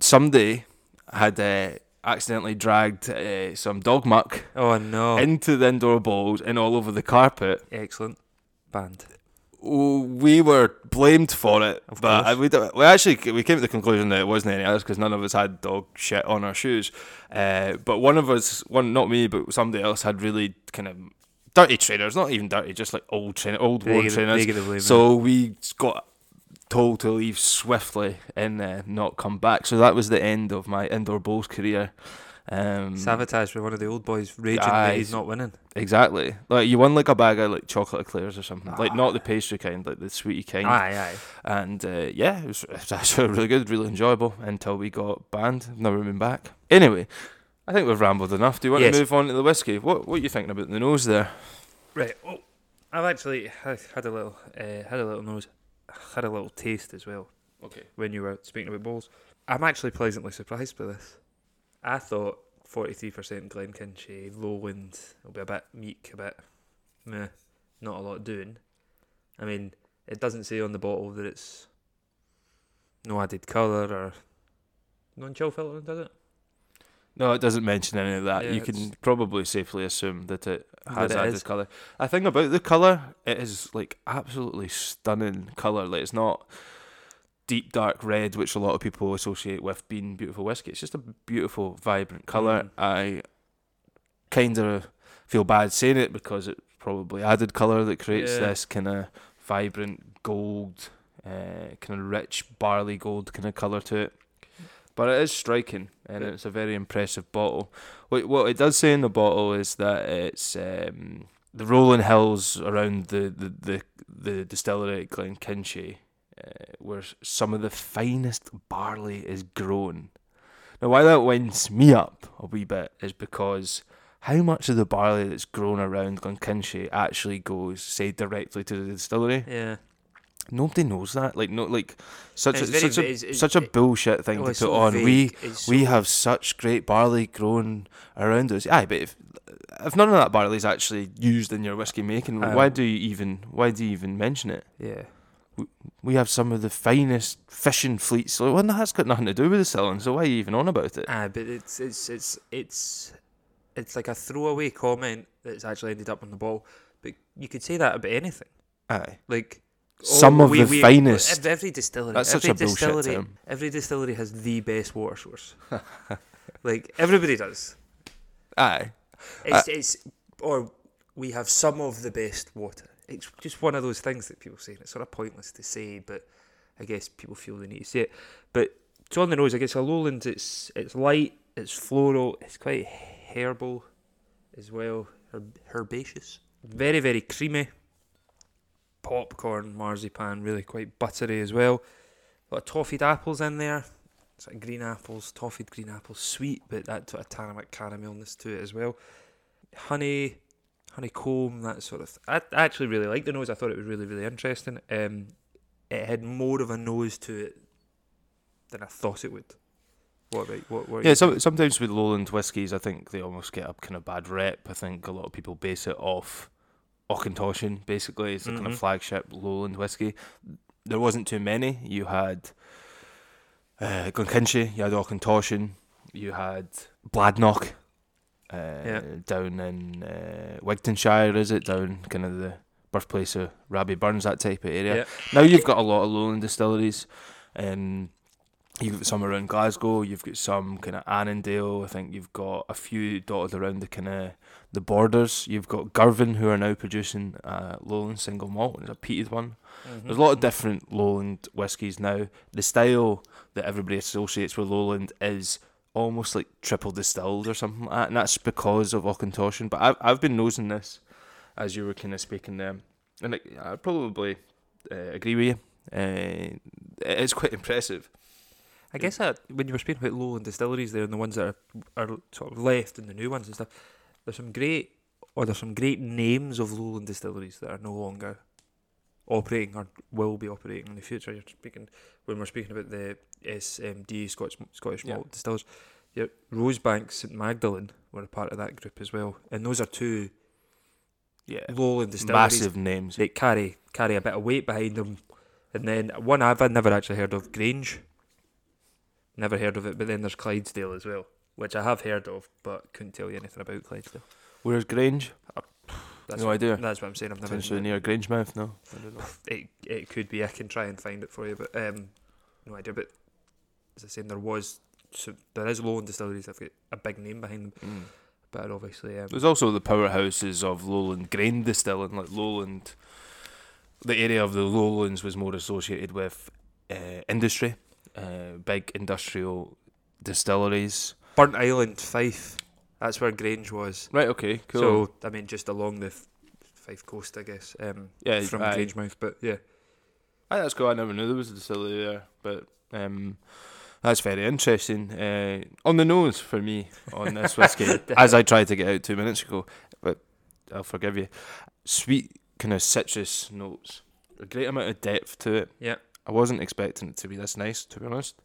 somebody had uh, accidentally dragged uh, some dog muck Oh no! into the indoor bowls and all over the carpet. Excellent band. We were blamed for it, Of but uh, we, we actually we came to the conclusion that it wasn't any others because none of us had dog shit on our shoes. Uh, but one of us, one not me, but somebody else had really kind of dirty trainers, not even dirty, just like old train, old worn trainers. So we got told to leave swiftly and uh, not come back. So that was the end of my indoor bowls career. Um, Sabotage for one of the old boys raging Aye. that he's not winning. exactly. Like you won like a bag of like chocolate eclairs or something. Like not the Ah. pastry kind, like the sweetie kind. Aye, aye. And uh, yeah, it was, it was actually really good, really enjoyable until we got banned. Never been back. Anyway, I think we've rambled enough. Do you want Yes. to move on to the whiskey? What What are you thinking about the nose there? Right. Oh, I've actually had, had a little, uh, had a little nose, had a little taste as well Okay. when you were speaking about bowls. I'm actually pleasantly surprised by this. I thought 43% Glenkinchie, Lowland will be a bit meek, a bit meh, not a lot doing. I mean, it doesn't say on the bottle that it's no added colour or non-chill filter, does it? No, it doesn't mention any of that. Yeah, you can probably safely assume that it has That it added is. colour. I think about the colour, it is like absolutely stunning colour. Like it's not deep dark red, which a lot of people associate with being beautiful whiskey. It's just a beautiful, vibrant colour. Mm. I kind of feel bad saying it because it's probably added colour that creates Yeah. this kind of vibrant gold, uh, kind of rich barley gold kind of colour to it. But it is striking, and Yeah. it's a very impressive bottle. What what it does say in the bottle is that it's um, the rolling hills around the the the, the distillery at Glenkinchie, uh, where some of the finest barley is grown. Now, why that winds me up a wee bit is because how much of the barley that's grown around Glenkinchie actually goes, say, directly to the distillery? Yeah. Nobody knows that. Like, no, like such a, It's very such a va- it's- such a bullshit thing Oh, to put so on. We vague. We so- have such great barley grown around us. Aye, but if if none of that barley is actually used in your whiskey making, Aye. why do you even why do you even mention it? Yeah. We have some of the finest fishing fleets. So well, that's got nothing to do with the selling. So why are you even on about it? Ah, but it's it's it's it's it's like a throwaway comment that's actually ended up on the ball. But you could say that about anything. Aye, Like Some oh, of the finest. Every, distillery. That's such every a bullshit term. Every distillery has the best water source. like everybody does. aye. It's it's or we have some of the best water. It's just one of those things that people say. and It's sort of pointless to say, but I guess people feel they need to say it. But it's on the nose. I guess a lowland. It's it's light. It's floral. It's quite herbal as well. Herb, herbaceous. Very very creamy. Popcorn, marzipan, really quite buttery as well. A lot of toffeed apples in there. Sort of green apples, toffeed green apples, sweet, but that sort of tannic caramelness to it as well. Honey, honeycomb, that sort of. Th- I, I actually really liked the nose. I thought it was really, really interesting. Um, it had more of a nose to it than I thought it would. What about what? what Yeah, some, sometimes with lowland whiskies, I think they almost get a kind of bad rep. I think a lot of people base it off Auchentoshan, basically. It's the kind Mhm. of flagship lowland whiskey. There wasn't too many. You had uh, Glenkinchie, you had Auchentoshan, you had Bladnoch uh, Yeah. down in uh, Wigtownshire, is it? Down kind of the birthplace of Rabbie Burns, that type of area. Yeah. Now you've got a lot of lowland distilleries. Um, you've got some around Glasgow. You've got some kind of Annandale. I think you've got a few dotted around the kind of the borders. You've got Girvan who are now producing uh, lowland single malt. and It's a peated one. Mhm. There's a lot of different lowland whiskies now. The style that everybody associates with lowland is almost like triple distilled or something like that, and that's because of Auchentoshan. But I've I've been nosing this as you were kind of speaking there, and like, I probably uh, agree with you. Uh, it's quite impressive. I guess that when you were speaking about lowland distilleries there and the ones that are, are sort of left and the new ones and stuff, there's some great or there's some great names of lowland distilleries that are no longer operating or will be operating in the future. You're speaking when we're speaking about the SMD Scottish Scottish Yeah. Malt Distillers. Yeah, Rosebank St Magdalene were a part of that group as well, and those are two Yeah, lowland distilleries massive names. they carry carry a bit of weight behind them. And then one I've never actually heard of, Grange. Never heard of it, but then there's Clydesdale as well, which I have heard of, but couldn't tell you anything about Clydesdale. Where's Grange? Uh, That's no what, idea. That's what I'm saying. I've never. Potentially near Grangemouth. No, I don't know. It it could be. I can try and find it for you, but um, no idea. But as I saying, there was so there is Lowland distilleries. I've got a big name behind them, Mm. but obviously um, There's also the powerhouses of lowland grain distilling, like lowland. The area of the lowlands was more associated with uh, industry, uh, big industrial distilleries. Burntisland, Fife. That's where Grange was. Right. Okay. Cool. So I mean, just along the F- Fife coast, I guess. Um, yeah, from aye. Grangemouth, but yeah. Aye, that's cool. I never knew there was a distillery there, but um, that's very interesting. Uh, on the nose for me on this whiskey, as I tried to get out two minutes ago, but I'll forgive you. Sweet kind of citrus notes, a great amount of depth to it. Yeah. I wasn't expecting it to be this nice, to be honest.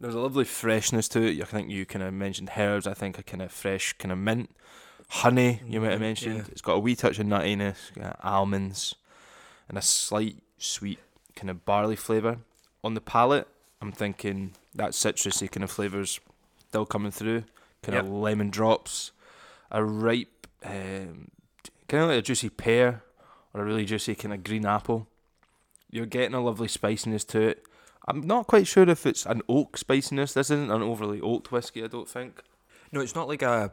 There's a lovely freshness to it. I think you kind of mentioned herbs. I think a kind of fresh kind of mint, honey. You might have Mhm, mentioned. yeah. It's got a wee touch of nuttiness, almonds, and a slight sweet kind of barley flavour. On the palate, I'm thinking that citrusy kind of flavours still coming through. Kind of lemon drops, a ripe, um, kind of like a juicy pear or a really juicy kind of green apple. You're getting a lovely spiciness to it. I'm not quite sure if it's an oak spiciness. This isn't an overly oaked whiskey, I don't think. No, it's not like a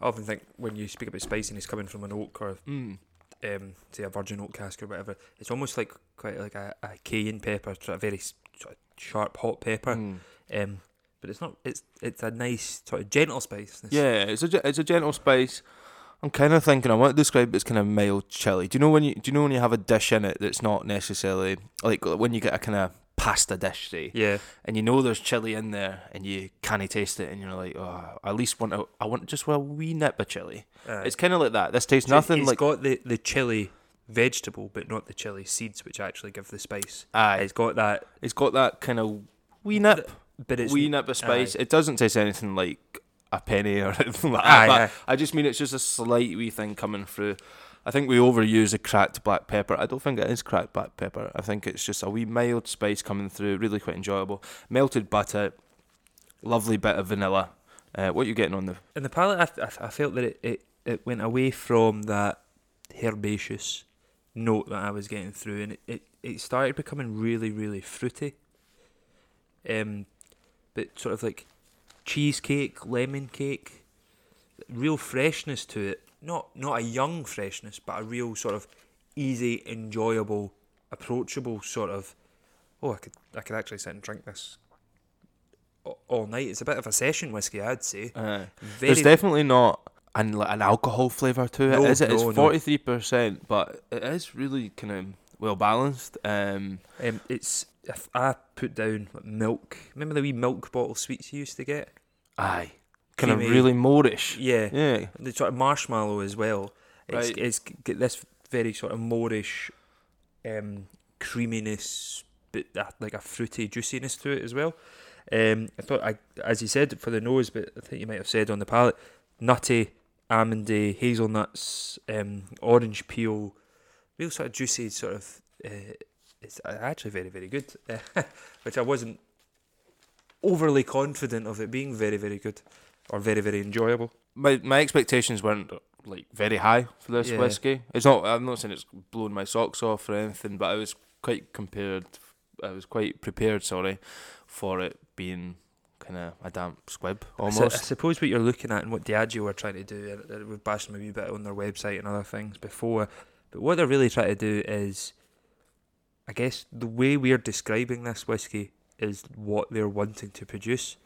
I often think when you speak about spiciness coming from an oak or Mm. um, say a virgin oak cask or whatever, it's almost like quite like a, a cayenne pepper, sort of very sort of sharp hot pepper. Mm. Um, but it's not. It's it's a nice sort of gentle spice. Yeah, it's a it's a gentle spice. I'm kind of thinking I want to describe it as kind of mild chili. Do you know when you do you know when you have a dish in it that's not necessarily like when you get a kind of pasta dish, say, yeah, and you know there's chili in there, and you can't taste it, and you're like, oh, I at least want a, I want just a wee nip of chili. It's kind of like that. This tastes so nothing it's like It's got the the chili vegetable, but not the chili seeds, which actually give the spice. aye. It's got that, It's got that kind of wee nip, but it's wee nip of spice. aye. It doesn't taste anything like a penny or anything like that. aye. I just mean it's just a slight wee thing coming through. I think we overuse the cracked black pepper. I don't think it is cracked black pepper. I think it's just a wee mild spice coming through, really quite enjoyable. Melted butter, lovely bit of vanilla. Uh, what are you getting on the? in the palate. I, th- I felt that it, it it went away from that herbaceous note that I was getting through, and it, it, it started becoming really really fruity. Um, but sort of like cheesecake, lemon cake, real freshness to it. Not not a young freshness, but a real sort of easy, enjoyable, approachable sort of. Oh, I could I could actually sit and drink this all night. It's a bit of a session whiskey, I'd say. Uh, there's definitely not an an alcohol flavour to it, No, is it? no, It's forty three percent, but it is really kind of well balanced. Um, Um, it's if I put down milk. Remember the wee milk bottle sweets you used to get? aye, kind of really moreish. Yeah, Yeah, the sort of marshmallow as well. It's Right. it's this very sort of moreish, um, creaminess, but like a fruity juiciness to it as well. Um, I thought I, as you said, for the nose, but I think you might have said on the palate, nutty, almondy, hazelnuts, um, orange peel, real sort of juicy sort of. Uh, it's actually very very good, which I wasn't overly confident of it being very very good or very very enjoyable. my my expectations weren't like very high for this Yeah. whiskey. It's not. I'm not saying it's blown my socks off or anything, but I was quite compared. I was quite prepared. Sorry, for it being kind of a damp squib I su- almost. I suppose what you're looking at and what Diageo are trying to do, and we've bashed them a wee bit on their website and other things before, but what they're really trying to do is, I guess, the way we're describing this whiskey is what they're wanting to produce.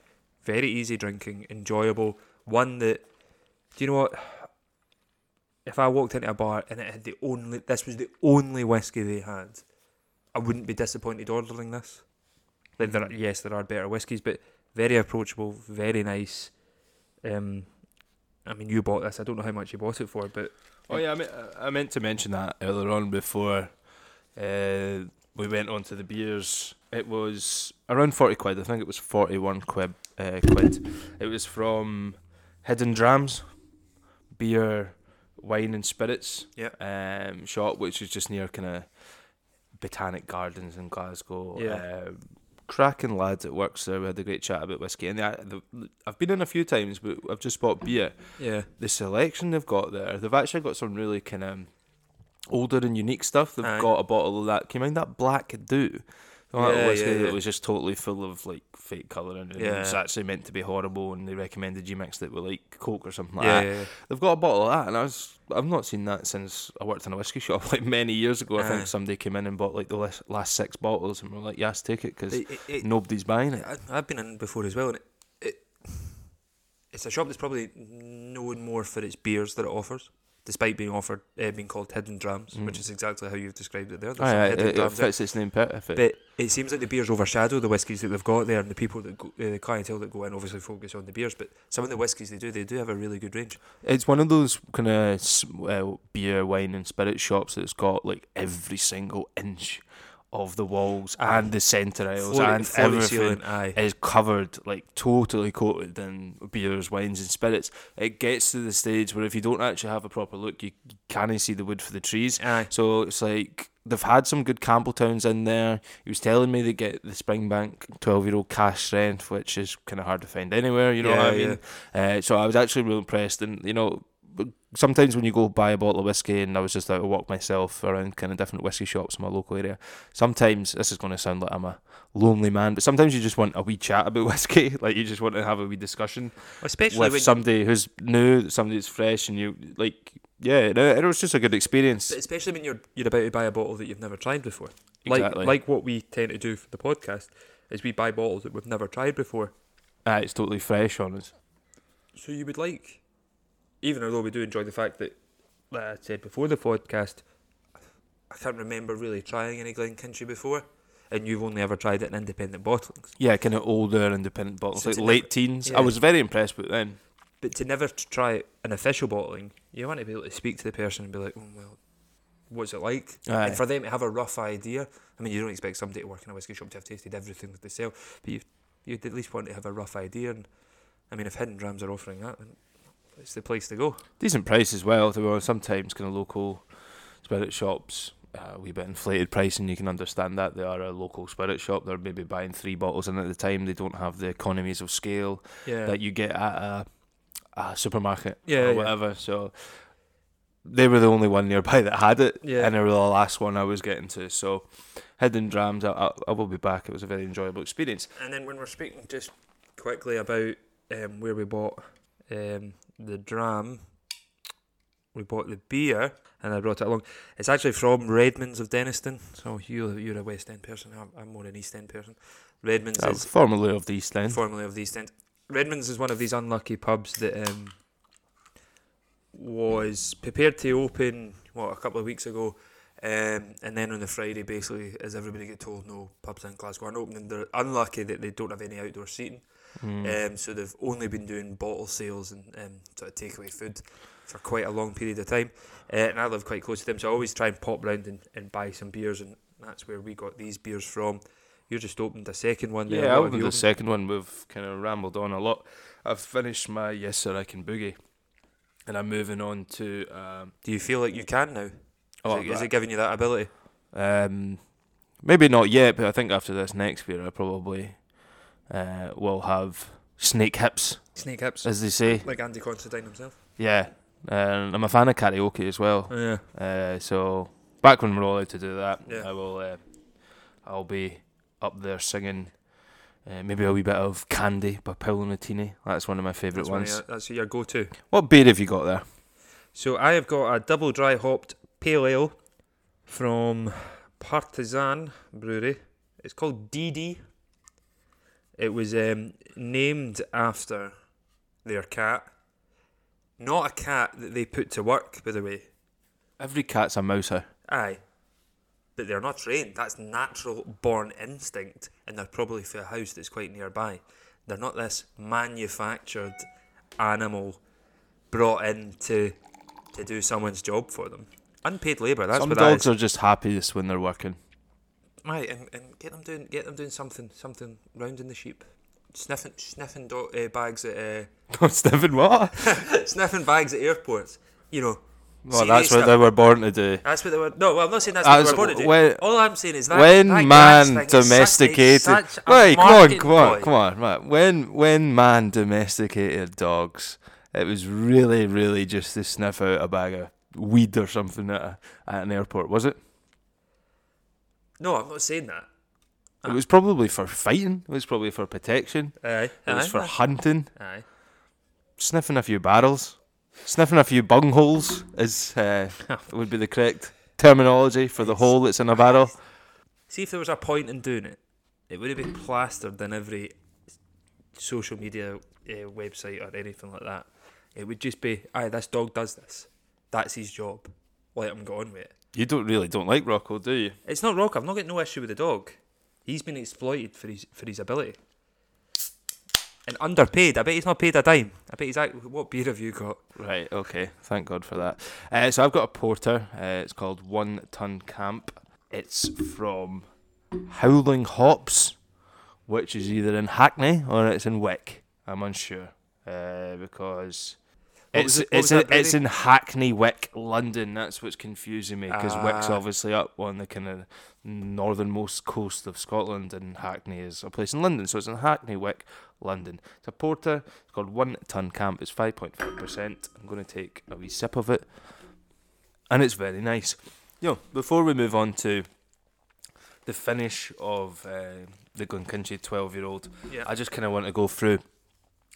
Very easy drinking, enjoyable, one that, do you know what? If I walked into a bar and it had the only, this was the only whiskey they had, I wouldn't be disappointed ordering this. Like there, are, yes, there are better whiskies, but very approachable, very nice. Um, I mean, you bought this. I don't know how much you bought it for, but Oh yeah, I, meant, I meant to mention that earlier on before uh, we went on to the beers. It was around forty quid. I think it was forty-one quid. Uh, quid. It was from Hidden Drams, beer, wine and spirits. Yeah. Um, shop which is just near kind of Botanic Gardens in Glasgow. Yeah. Uh, cracking lads that works there. We had a great chat about whiskey, and the, the, I've been in a few times, but I've just bought beer yeah, the selection they've got there, they've actually got some really kind of older and unique stuff. They've Aye. got a bottle of that. Can you mind that Black Dew? Oh, that Yeah, whiskey yeah, that yeah. was just totally full of like fake colouring and it was actually meant to be horrible and they recommended you mix it with like Coke or something like yeah, that. yeah, yeah. They've got a bottle of that and I was I've not seen that since I worked in a whiskey shop like many years ago. I think somebody came in and bought like the last, last six bottles and we're like, yes, take it because nobody's buying it. I, I've been in before as well, and it, it it's a shop that's probably known more for its beers that it offers, despite being offered uh, being called Hidden Drams, which Mm. is exactly how you've described it there. Aye, aye, it, it fits its name perfect. But it seems like the beers overshadow the whiskies that they've got there, and the people that go, uh, the clientele that go in obviously focus on the beers. But some of the whiskies they do, they do have a really good range. It's one of those kind of uh, beer, wine, and spirit shops that's got like every single inch of the walls and the centre aisles Floor- and floor everything ceiling, is covered, like totally coated in beers, wines, and spirits. It gets to the stage where if you don't actually have a proper look, you can't see the wood for the trees. Aye. So it's like they've had some good Campbeltowns in there. He was telling me they get the Springbank 12 year old cask strength, which is kind of hard to find anywhere, you know what I Yeah, mean? Uh, so I was actually really impressed. And, you know, sometimes when you go buy a bottle of whiskey, and I was just out to walk myself around kind of different whiskey shops in my local area. Sometimes this is going to sound like I'm a lonely man, but sometimes you just want a wee chat about whiskey. Like you just want to have a wee discussion Especially with when somebody who's new, somebody who's fresh, and you like. Yeah, it, it was just a good experience. But especially when you're you're about to buy a bottle that you've never tried before. Exactly. Like like what we tend to do for the podcast is we buy bottles that we've never tried before. Ah, it's totally fresh on us. So you would like, even although we do enjoy the fact that, like I said before the podcast, I can't remember really trying any Glenkinchie before, and you've only ever tried it in independent bottlings. Yeah, kind of older independent bottles, So like late never- teens. yeah. I was very impressed with them. But to never try an official bottling, you want to be able to speak to the person and be like, oh, well, what's it like? Aye. And for them to have a rough idea, I mean, you don't expect somebody to work in a whiskey shop to have tasted everything that they sell, but you you'd at least want to have a rough idea. And I mean, if Hidden Drams are offering that, then it's the place to go. Decent price as well. To be honest, sometimes kind of local spirit shops, uh, a wee bit inflated pricing. You can understand that they are a local spirit shop. They're maybe buying three bottles and at the time. They don't have the economies of scale Yeah. that you get at a, a supermarket Yeah, or yeah. whatever. So they were the only one nearby that had it, Yeah. and they were the last one I was getting to. So hidden drams, I, I, I will be back. It was a very enjoyable experience. And then when we're speaking just quickly about um, where we bought um, the dram, we bought the beer, and I brought it along. It's actually from Redmond's of Dennistoun. So you you're a West End person. I'm, I'm more an East End person. Redmond's Uh, is formerly of the East End. formerly of the East End. Redmond's is one of these unlucky pubs that um, was prepared to open what a couple of weeks ago, um, and then on the Friday, basically, as everybody get told, no pubs in Glasgow aren't opening. They're unlucky that they don't have any outdoor seating, Mm. um, so they've only been doing bottle sales and um, sort of takeaway food for quite a long period of time. Uh, and I live quite close to them, so I always try and pop round and, and buy some beers, and that's where we got these beers from. You just opened a second one there. Yeah, I have opened the second one. We've kind of rambled on a lot. I've finished my Yes Sir I Can Boogie, and I'm moving on to um, Do you feel like you can now? Is, Oh, it, is it giving you that ability? um, maybe not yet, but I think after this next beer, I probably uh, will have snake hips, Snake hips. as they say. Like Andy Considine himself. Yeah, and I'm a fan of karaoke as well. Oh, yeah. Uh, so back when we're all allowed to do that, Yeah. I will. Uh, I'll be up there singing. Uh, maybe a wee bit of Candy by Paolo Nutini. That's one of my favourite ones. your, that's your go to. What beer have you got there? So I have got a double dry hopped pale ale from Partizan Brewery. It's called DD. It was um, named after their cat. Not a cat that they put to work, by the way. Every cat's a mouser. Aye. But they're not trained. That's natural born instinct, and they're probably for a house that's quite nearby. They're not this manufactured animal brought in to to do someone's job for them. Unpaid labour. That's Some what dogs that are just happiest when they're working. Right, and, and get them doing get them doing something something rounding the sheep, sniffing sniffing do- uh, bags at uh, Stephen, what? sniffing bags at airports. You know. Well, that's what stuff. they were born to do. That's what they were. No, well, I'm not saying that's That's what they were born to do. when- All I'm saying is that when that man grass thing such- domesticated, such wait, come on, come on, come on, right. When when man domesticated dogs, it was really, really just to sniff out a bag of weed or something at, a, at an airport, was it? No, I'm not saying that. It was probably for fighting. It was probably for protection. Aye, It was aye, for hunting, aye. sniffing a few barrels, sniffing a few bungholes is uh, would be the correct terminology for the hole that's in a barrel. See if there was a point in doing it, it would have been plastered in every social media uh, website or anything like that. It would just be, aye, this dog does this. That's his job. Let him go on with it. You don't really don't like Rocco, do you? It's not Rock. I've not got no issue with the dog. He's been exploited for his for his ability. And underpaid. I bet he's not paid a dime. I bet he's like, what beer have you got? Right, okay. Thank God for that. Uh, so I've got a porter. Uh, it's called One Ton Camp. It's from Howling Hops, which is either in Hackney or it's in Wick. I'm unsure. Uh, because It's it- it's it's in Hackney Wick, London. That's what's confusing me because Wick's Ah. obviously up on the kind of northernmost coast of Scotland, and Hackney is a place in London. So it's in Hackney Wick, London. It's a porter. It's called One Ton Camp. It's five point five percent. I'm going to take a wee sip of it, and it's very nice. Yo, before we move on to the finish of uh, the Glenkinchie twelve year old, Yeah. I just kind of want to go through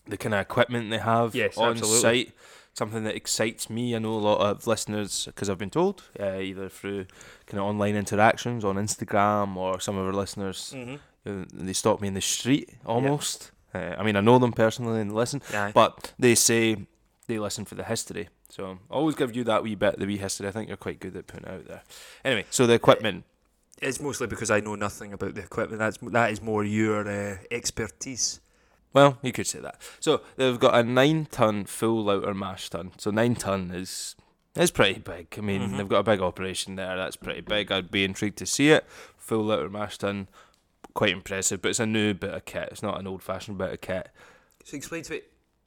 the kind of equipment they have Yes, on absolutely. site. Something that excites me. I know a lot of listeners because I've been told uh, either through kind of online interactions on Instagram or some of our listeners Mm-hmm. uh, they stop me in the street almost. Uh, I mean, I know them personally and listen, Yeah. but they say they listen for the history. So I always give you that wee bit, the wee history. I think you're quite good at putting it out there. Anyway, so the equipment. it's mostly because I know nothing about the equipment. That's that is more your uh, expertise. Well, you could say that. So they've got a nine ton full lauter mash tun. So nine ton is is pretty big. I mean, Mhm. they've got a big operation there. That's pretty big. I'd be intrigued to see it. Full lauter mash tun, quite impressive. But it's a new bit of kit. It's not an old fashioned bit of kit. So explain to me.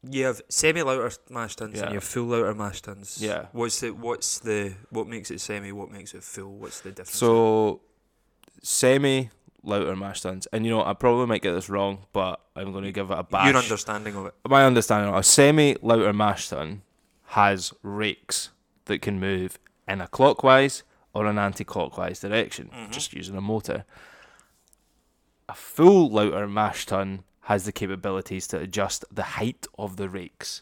You have semi lauter mash tuns Yeah. and you have full lauter mash tuns. Yeah. What's the what's the what makes it semi? What makes it full? What's the difference? So semi lauter mash tuns, and you know I probably might get this wrong, but I'm going to give it a bash. your understanding of it. my understanding, of a semi lauter mash tun has rakes that can move in a clockwise or an anti-clockwise direction, Mhm. just using a motor. A full lauter mash tun has the capabilities to adjust the height of the rakes,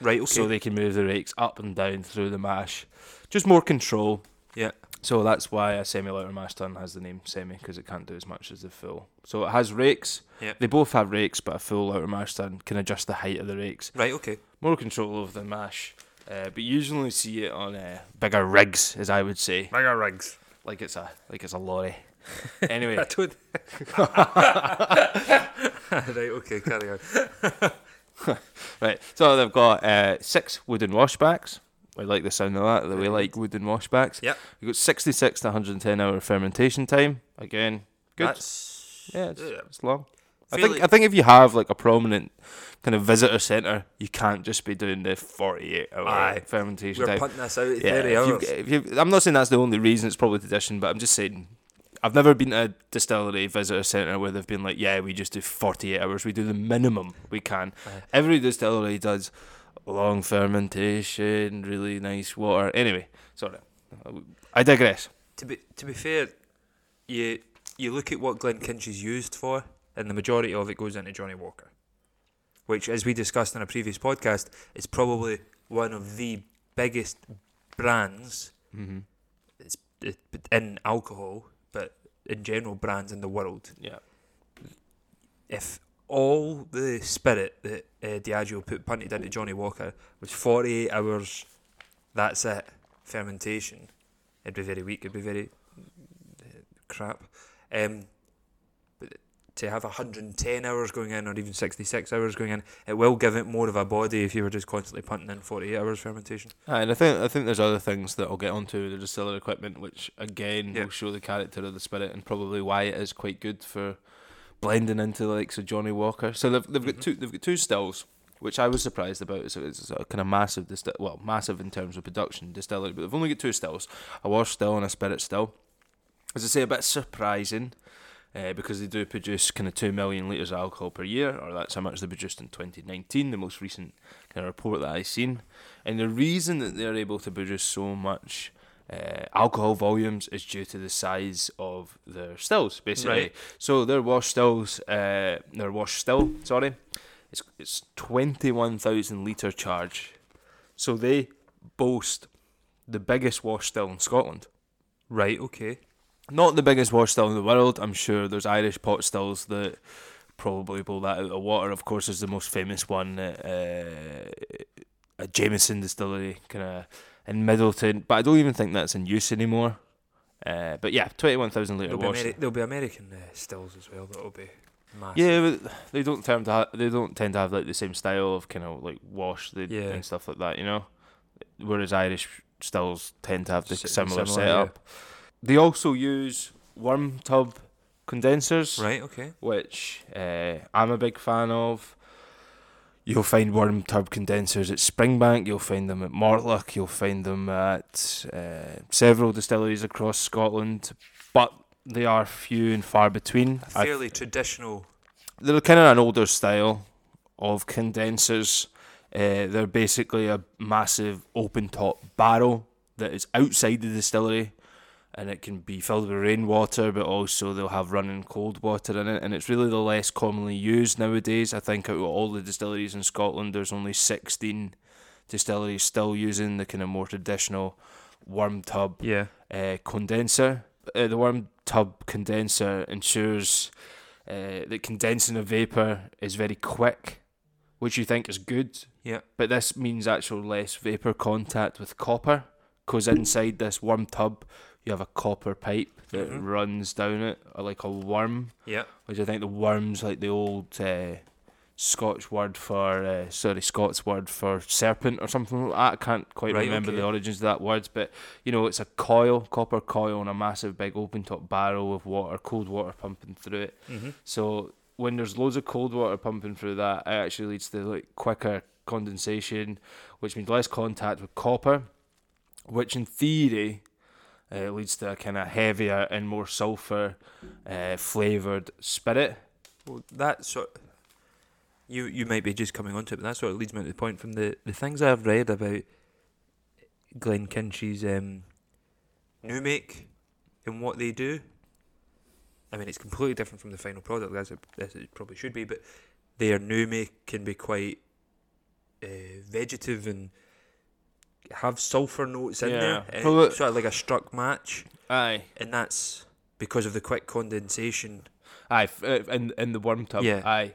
Right. Okay. so they can move the rakes up and down through the mash. Just more control. yeah. So that's why a semi lauter mash tun has the name semi because it can't do as much as the full. So it has rakes. Yep. They both have rakes, but a full lauter mash tun can adjust the height of the rakes Right. Okay. more control over the mash. Uh, but you usually see it on uh, bigger rigs, as I would say, Mega rigs. like it's a like it's a lorry. anyway, I don't. right. Okay. Carry on. right. So they've got uh, six wooden washbacks. I like the sound of that. That we like wooden washbacks. Yep. You've got 66 to 110 hour fermentation time. Again, good. That's yeah, it's, yeah. it's long. I think like- I think if you have like a prominent kind of visitor centre, you can't just be doing the 48 hour Aye. fermentation we're time. punting this out at Yeah, thirty if you've- if you've- I'm not saying that's the only reason. It's probably tradition, but I'm just saying. I've never been to a distillery visitor centre where they've been like, "Yeah, we just do 48 hours. We do the minimum we can." Aye. Every distillery does long fermentation, really nice water. Anyway, sorry, I digress. to be to be fair, you you look at what Glenkinchie's used for, and the majority of it goes into Johnnie Walker, which, as we discussed in a previous podcast, is probably one of the biggest brands Mm-hmm. it's, it, in alcohol, but in general brands in the world. Yeah, If all the spirit that uh, Diageo put punted into Johnnie Walker was 48 hours, that's it, fermentation, it'd be very weak, it'd be very uh, crap. Um, but to have 110 hours going in, or even 66 hours going in, it will give it more of a body if you were just constantly punting in 48 hours fermentation. and I think I think there's other things that I'll get onto the distiller equipment, which again Yeah. will show the character of the spirit and probably why it is quite good for blending into the likes of Johnnie Walker. So they've they've Mhm. got two they've got two stills, which I was surprised about. It's it's a kind of massive distill well massive in terms of production distillery, but they've only got two stills, a wash still and a spirit still. As I say, a bit surprising. Uh, because they do produce kind of 2 million litres of alcohol per year, or that's how much they produced in 2019, the most recent kind of report that I've seen. And the reason that they're able to produce so much uh, alcohol volumes is due to the size of their stills, basically. Right. So their wash stills, uh, their wash still, sorry, it's it's twenty one thousand liter charge. So they boast the biggest wash still in Scotland. Right, okay. Not the biggest wash still in the world. I'm sure there's Irish pot stills that probably blow that out of water. Of course, there's the most famous one at, uh, at Jameson Distillery, kind of in Midleton. But I don't even think that's in use anymore. Uh, but yeah, twenty one thousand liter There'll be. Ameri- there'll be American uh, stills as well that'll be massive. Yeah, but they don't tend to ha- they don't tend to have like the same style of kind of like wash the, Yeah. and stuff like that, you know. Whereas Irish stills tend to have the Si- similar, similar, setup. They also use worm tub condensers, Right, okay. which uh, I'm a big fan of. You'll find worm tub condensers at Springbank, you'll find them at Mortlach, you'll find them at uh, several distilleries across Scotland, but they are few and far between. I fairly traditional. they're kind of an older style of condensers. Uh, they're basically a massive open top barrel that is outside the distillery and it can be filled with rainwater, but also they'll have running cold water in it. And it's really the less commonly used nowadays. I think out of all the distilleries in Scotland, there's only 16 distilleries still using the kind of more traditional worm tub Yeah. uh, condenser. Uh, the worm tub condenser ensures uh, that condensing of vapor is very quick, which you think is good. Yeah. But this means actual less vapor contact with copper, because inside this worm tub you have a copper pipe that Mhm. runs down it, or like a worm, Yeah. which I think the worm's like the old uh, Scotch word for uh, sorry Scots word for serpent or something like that. I can't quite Right, remember okay. the origins of that word, but you know it's a coil, copper coil, on a massive big open top barrel with water, cold water pumping through it. Mm-hmm. So when there's loads of cold water pumping through that, it actually leads to like quicker condensation, which means less contact with copper, which in theory uh, leads to a kind of heavier and more sulfur uh, flavored spirit. Well, that sort. You you might be just coming onto it, but that sort of leads me to the point from the, the things I've read about Glenkinchie's um, new make and what they do. I mean, it's completely different from the final product, as it, as it probably should be, but their new make can be quite uh, vegetative and have sulfur notes in Yeah. there, Well, uh, sort of like a struck match, Aye, and that's because of the quick condensation. aye, f- uh, in in the worm tub. Yeah. Aye.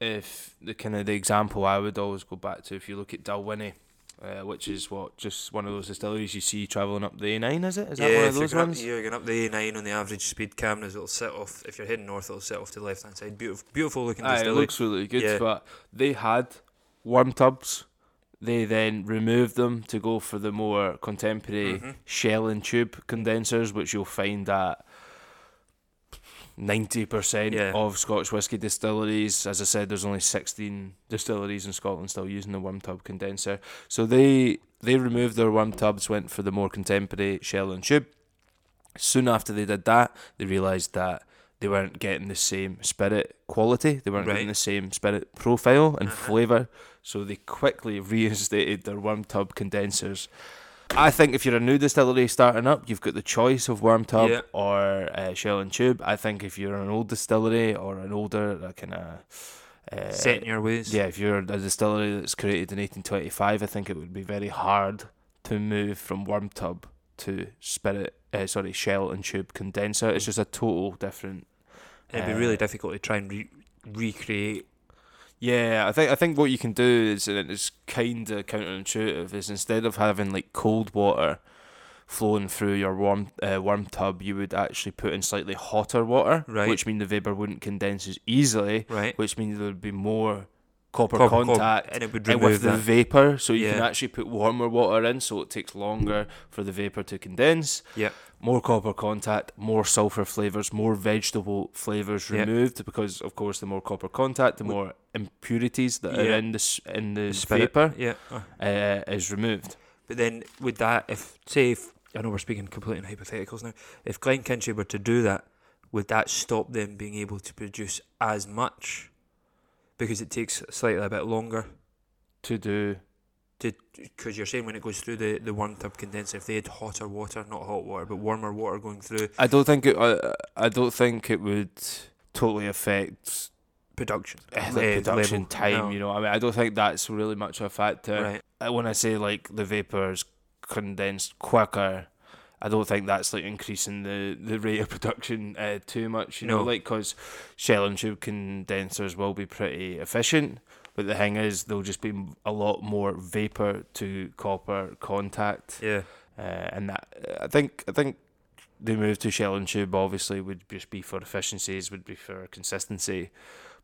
If the kind of the example I would always go back to, if you look at Dalwhinnie, uh, which is what just one of those distilleries you see travelling up the A9, is it? Is that one of if you're those going ones? Up, you're going up the A9 on the average speed cameras. It'll set off. If you're heading north, it'll set off to the left hand side. Beautiful, beautiful looking Aye, it looks really good. Yeah. But they had worm tubs. They then removed them to go for the more contemporary Mhm. shell and tube condensers, which you'll find at ninety percent Yeah. of Scotch whisky distilleries. As I said, there's only sixteen distilleries in Scotland still using the worm tub condenser. So they they removed their worm tubs, went for the more contemporary shell and tube. Soon after they did that, they realised that they weren't getting the same spirit quality. They weren't getting the same spirit profile and Uh-huh. flavour. So they quickly reinstated their worm tub condensers. I think if you're a new distillery starting up, you've got the choice of worm tub Yeah. or uh, shell and tube. I think if you're an old distillery or an older kind of uh, Set in your ways. yeah, if you're a distillery that's created in 1825, I think it would be very hard to move from worm tub to spirit, uh, sorry, shell and tube condenser. It's just a total different. It'd be uh, really difficult to try and re- recreate. Yeah, I think I think what you can do is, and it's kind of counterintuitive, is instead of having like cold water flowing through your warm uh, worm tub, you would actually put in slightly hotter water, Right. which means the vapor wouldn't condense as easily, Right. which means there would be more copper, Copper con- contact and it would and remove with the vapor, so you can actually put warmer water in, so it takes longer for the vapor to condense. Yep. More copper contact, more sulfur flavors, more vegetable flavors Yep. removed because, of course, the more copper contact, the more impurities that are in the s- in the Spirit. vapor Yeah. Uh, uh, is removed. But then with that, if say if I know we're speaking completely in hypotheticals now, if Glenkinchie were to do that, would that stop them being able to produce as much? Because it takes slightly a bit longer To do to because you're saying when it goes through the the worm tub condenser, if they had hotter water, not hot water, but warmer water going through I don't think it. Uh, I don't think it would totally affect production, uh, the production level. time. No. You know, I mean, I don't think that's really much of a factor. right? uh, when I say like the vapors condensed quicker, I don't think that's like increasing the, the rate of production uh, too much. You know, like because shell and tube condensers will be pretty efficient, but the thing is there'll just be a lot more vapor to copper contact, Yeah, uh, and that I think I think the move to shell and tube obviously would just be for efficiencies, would be for consistency.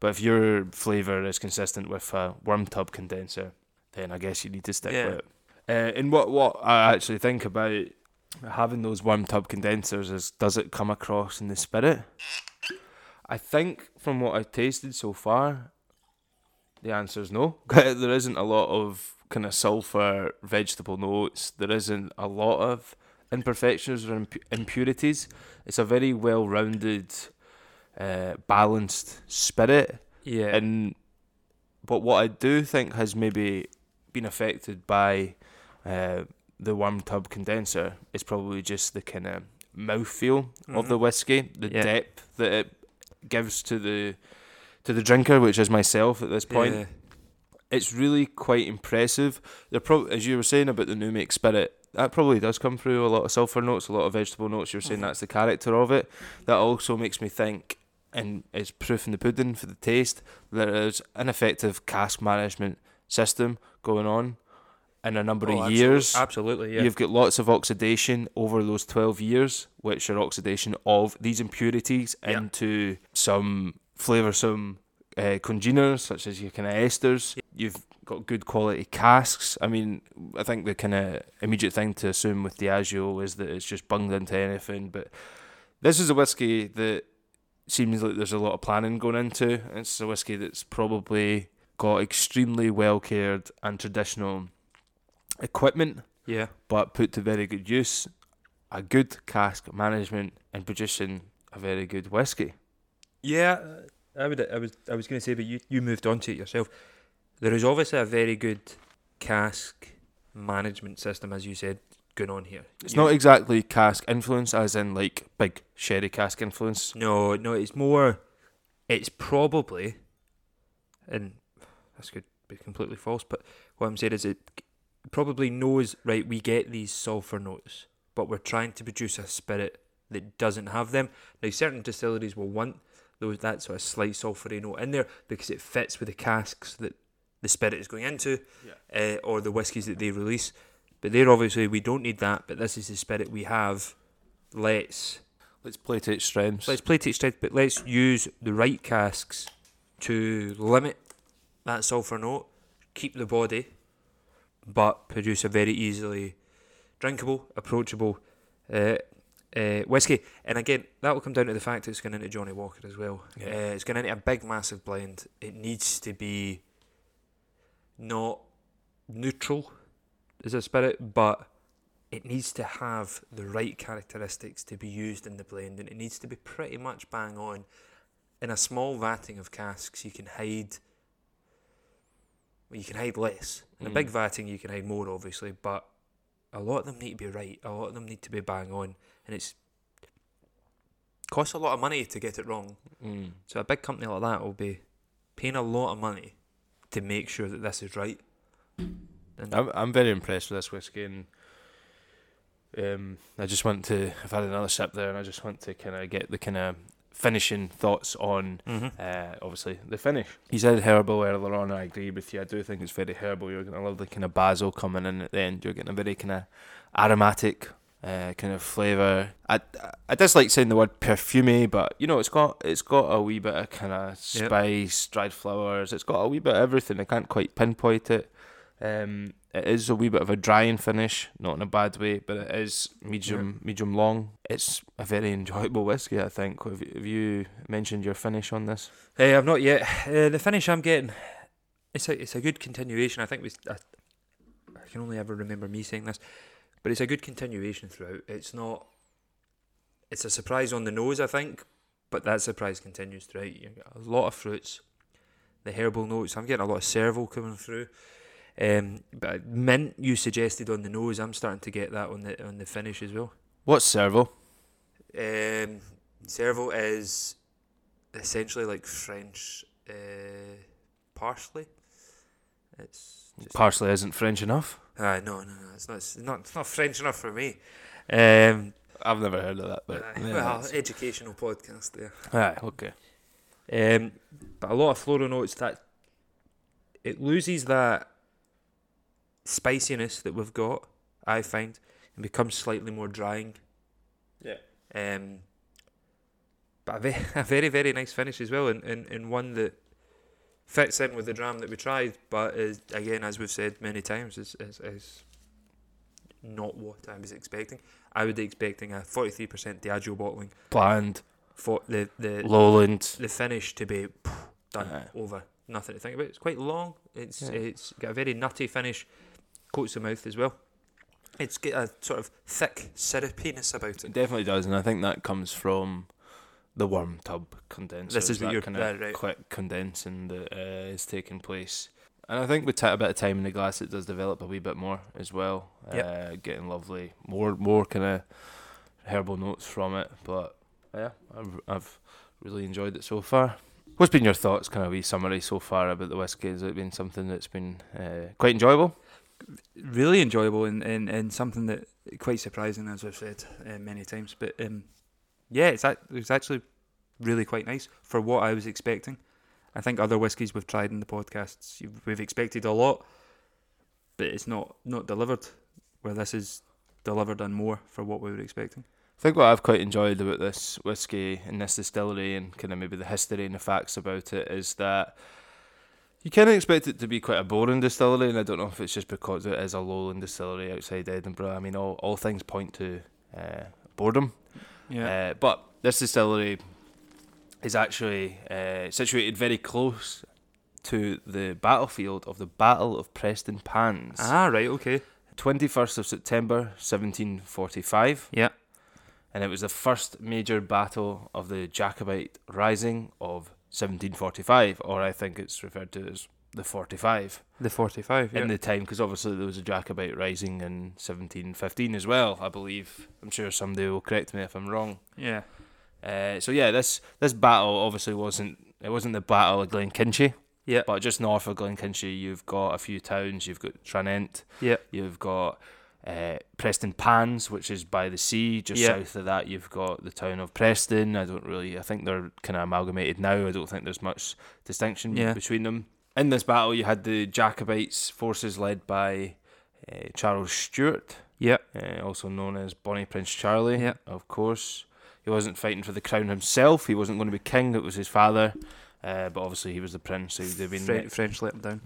But if your flavour is consistent with a worm tub condenser, then I guess you need to stick Yeah. with it. Uh, and what what I actually think about having those worm tub condensers is does it come across in the spirit? I think from what I've tasted so far, the answer is no. there isn't a lot of kind of sulfur vegetable notes. There isn't a lot of imperfections or impu- impurities. It's a very well-rounded, uh, balanced spirit. Yeah. And but what I do think has maybe been affected by uh, the worm tub condenser is probably just the kind of mouthfeel of the Mhm. whiskey, the Yeah. depth that it gives to the to the drinker, which is myself at this point. Yeah. It's really quite impressive. They're probably, as you were saying about the new make spirit, that probably does come through a lot of sulfur notes, a lot of vegetable notes. You're saying Mhm. that's the character of it. That also makes me think, and it's proof in the pudding for the taste. There is an effective cask management system going on in a number Oh, of years. Absolutely, yeah. You've got lots of oxidation over those 12 years, which are oxidation of these impurities Yeah. into some flavoursome uh, congeners, such as your kind of esters. You've got good quality casks. I mean, I think the kind of immediate thing to assume with Diageo is that it's just bunged into anything, but this is a whiskey that seems like there's a lot of planning going into. It's a whiskey that's probably got extremely well cared and traditional equipment yeah. but put to very good use, a good cask management and producing a very good whiskey. Yeah, I would. I was. I was going to say, but you you moved on to it yourself. There is obviously a very good cask management system, as you said, going on here. It's You- not exactly cask influence, as in like big sherry cask influence. No, no. It's more. It's probably, and this could be completely false, but what I'm saying is it probably knows. Right, we get these sulfur notes, but we're trying to produce a spirit that doesn't have them. Now, certain distilleries will want those that sort of slight sulfury note in there because it fits with the casks that the spirit is going into, uh, or the whiskies that they release. But they're obviously we don't need that. But this is the spirit we have. Let's Let's play to its strengths. let's play to its strengths, but let's use the right casks to limit that sulfur note, keep the body, but produce a very easily drinkable, approachable uh, uh, whiskey. And again, that will come down to the fact it's going into Johnnie Walker as well. Yeah. Uh, it's going into a big, massive blend. It needs to be not neutral as a spirit, but it needs to have the right characteristics to be used in the blend, and it needs to be pretty much bang on. In a small vatting of casks, you can hide. You can hide less. In a big Mm. vatting, you can hide more, obviously, but a lot of them need to be right. A lot of them need to be bang on, and it's costs a lot of money to get it wrong. Mm. So a big company like that will be paying a lot of money to make sure that this is right. And I'm I'm very impressed with this whiskey, and um, I just want to. I've had another sip there, and I just want to kind of get the kind of finishing thoughts on Mhm. uh, obviously the finish. You said herbal earlier on. I agree with you. I do think it's very herbal. You're gonna love the kind of basil coming in at the end. You're getting a very kind of aromatic uh, kind of flavour. I, I dislike saying the word perfumey, but you know it's got it's got a wee bit of kind of Yep. spice, dried flowers. It's got a wee bit of everything. I can't quite pinpoint it. Um, it is a wee bit of a drying finish, not in a bad way, but it is medium medium long. It's a very enjoyable whiskey. I think. Have, you- have you mentioned your finish on this? Hey, I've not yet. Uh, the finish I'm getting, it's a it's a good continuation. I think we. I, I can only ever remember me saying this, but it's a good continuation throughout. It's not. It's a surprise on the nose, I think, but that surprise continues throughout. You get a lot of fruits, the herbal notes. I'm getting a lot of chervil coming through. Um, but mint you suggested on the nose, I'm starting to get that on the on the finish as well. What's chervil? Um, chervil is essentially like French uh, parsley. It's Parsley isn't French enough. Ah, no, no, no. It's not. It's not. It's not French enough for me. Um, I've never heard of that, but uh, yeah, well, that's- educational podcast there. Aye, okay. Um, but a lot of floral notes that it loses that spiciness that we've got. I find and becomes slightly more drying. Yeah. Um, but a very, a very, very nice finish as well, and, and, and one that fits in with the dram that we tried, but is again, as we've said many times, is is, is not what I was expecting. I would be expecting a forty three percent Diageo bottling Planned. for the the lowland. the finish to be done Aye. over. nothing to think about. It's quite long. It's Yeah. it's got a very nutty finish. Coats the mouth as well. It's got a sort of thick syrupiness about It it. definitely does, and I think that comes from the worm tub condenser. This is what you're- kind of right. quick condensing that uh, is taking place. And I think with ta- a bit of time in the glass, it does develop a wee bit more as well. Yep. Uh, getting lovely, more more kind of herbal notes from it. But yeah, I've I've really enjoyed it so far. What's been your thoughts, kind of wee summary so far about the whiskey? Has it been something that's been uh, quite enjoyable? Really enjoyable and, and, and something that quite surprising, as I've said uh, many times. But um, yeah, it's it's actually really quite nice for what I was expecting. I think other whiskies we've tried in the podcasts, we've expected a lot, but it's not not delivered. Where this is delivered and more for what we were expecting. I think what I've quite enjoyed about this whiskey and this distillery and kind of maybe the history and the facts about it is that you kind of expect it to be quite a boring distillery, and I don't know if it's just because it is a lowland distillery outside Edinburgh. I mean, all, all things point to uh, boredom. Uh, but this distillery is actually uh, situated very close to the battlefield of the Battle of Prestonpans. ah, right, okay. 21st of September 1745 Yeah. and it was the first major battle of the Jacobite Rising of 1745, or I think it's referred to as the 45 The 45, yeah. in the time, because obviously there was a Jacobite Rising in 1715 as well, I believe. I'm sure somebody will correct me if I'm wrong. yeah. Uh, so yeah, this this battle obviously wasn't it wasn't the Battle of Glenkinchie, Yeah. but just north of Glenkinchie, you've got a few towns. You've got Tranent. Yeah. You've got uh, Prestonpans, which is by the sea. Just south of that, you've got the town of Preston. I don't really. I think they're kind of amalgamated now. I don't think there's much distinction Yeah. between them. In this battle, you had the Jacobites forces led by uh, Charles Stuart. Yeah. uh, also known as Bonnie Prince Charlie. Yeah. Of course, he wasn't fighting for the crown himself. He wasn't going to be king. It was his father. Uh, but obviously, he was the prince. So they've been Fre- French let him down.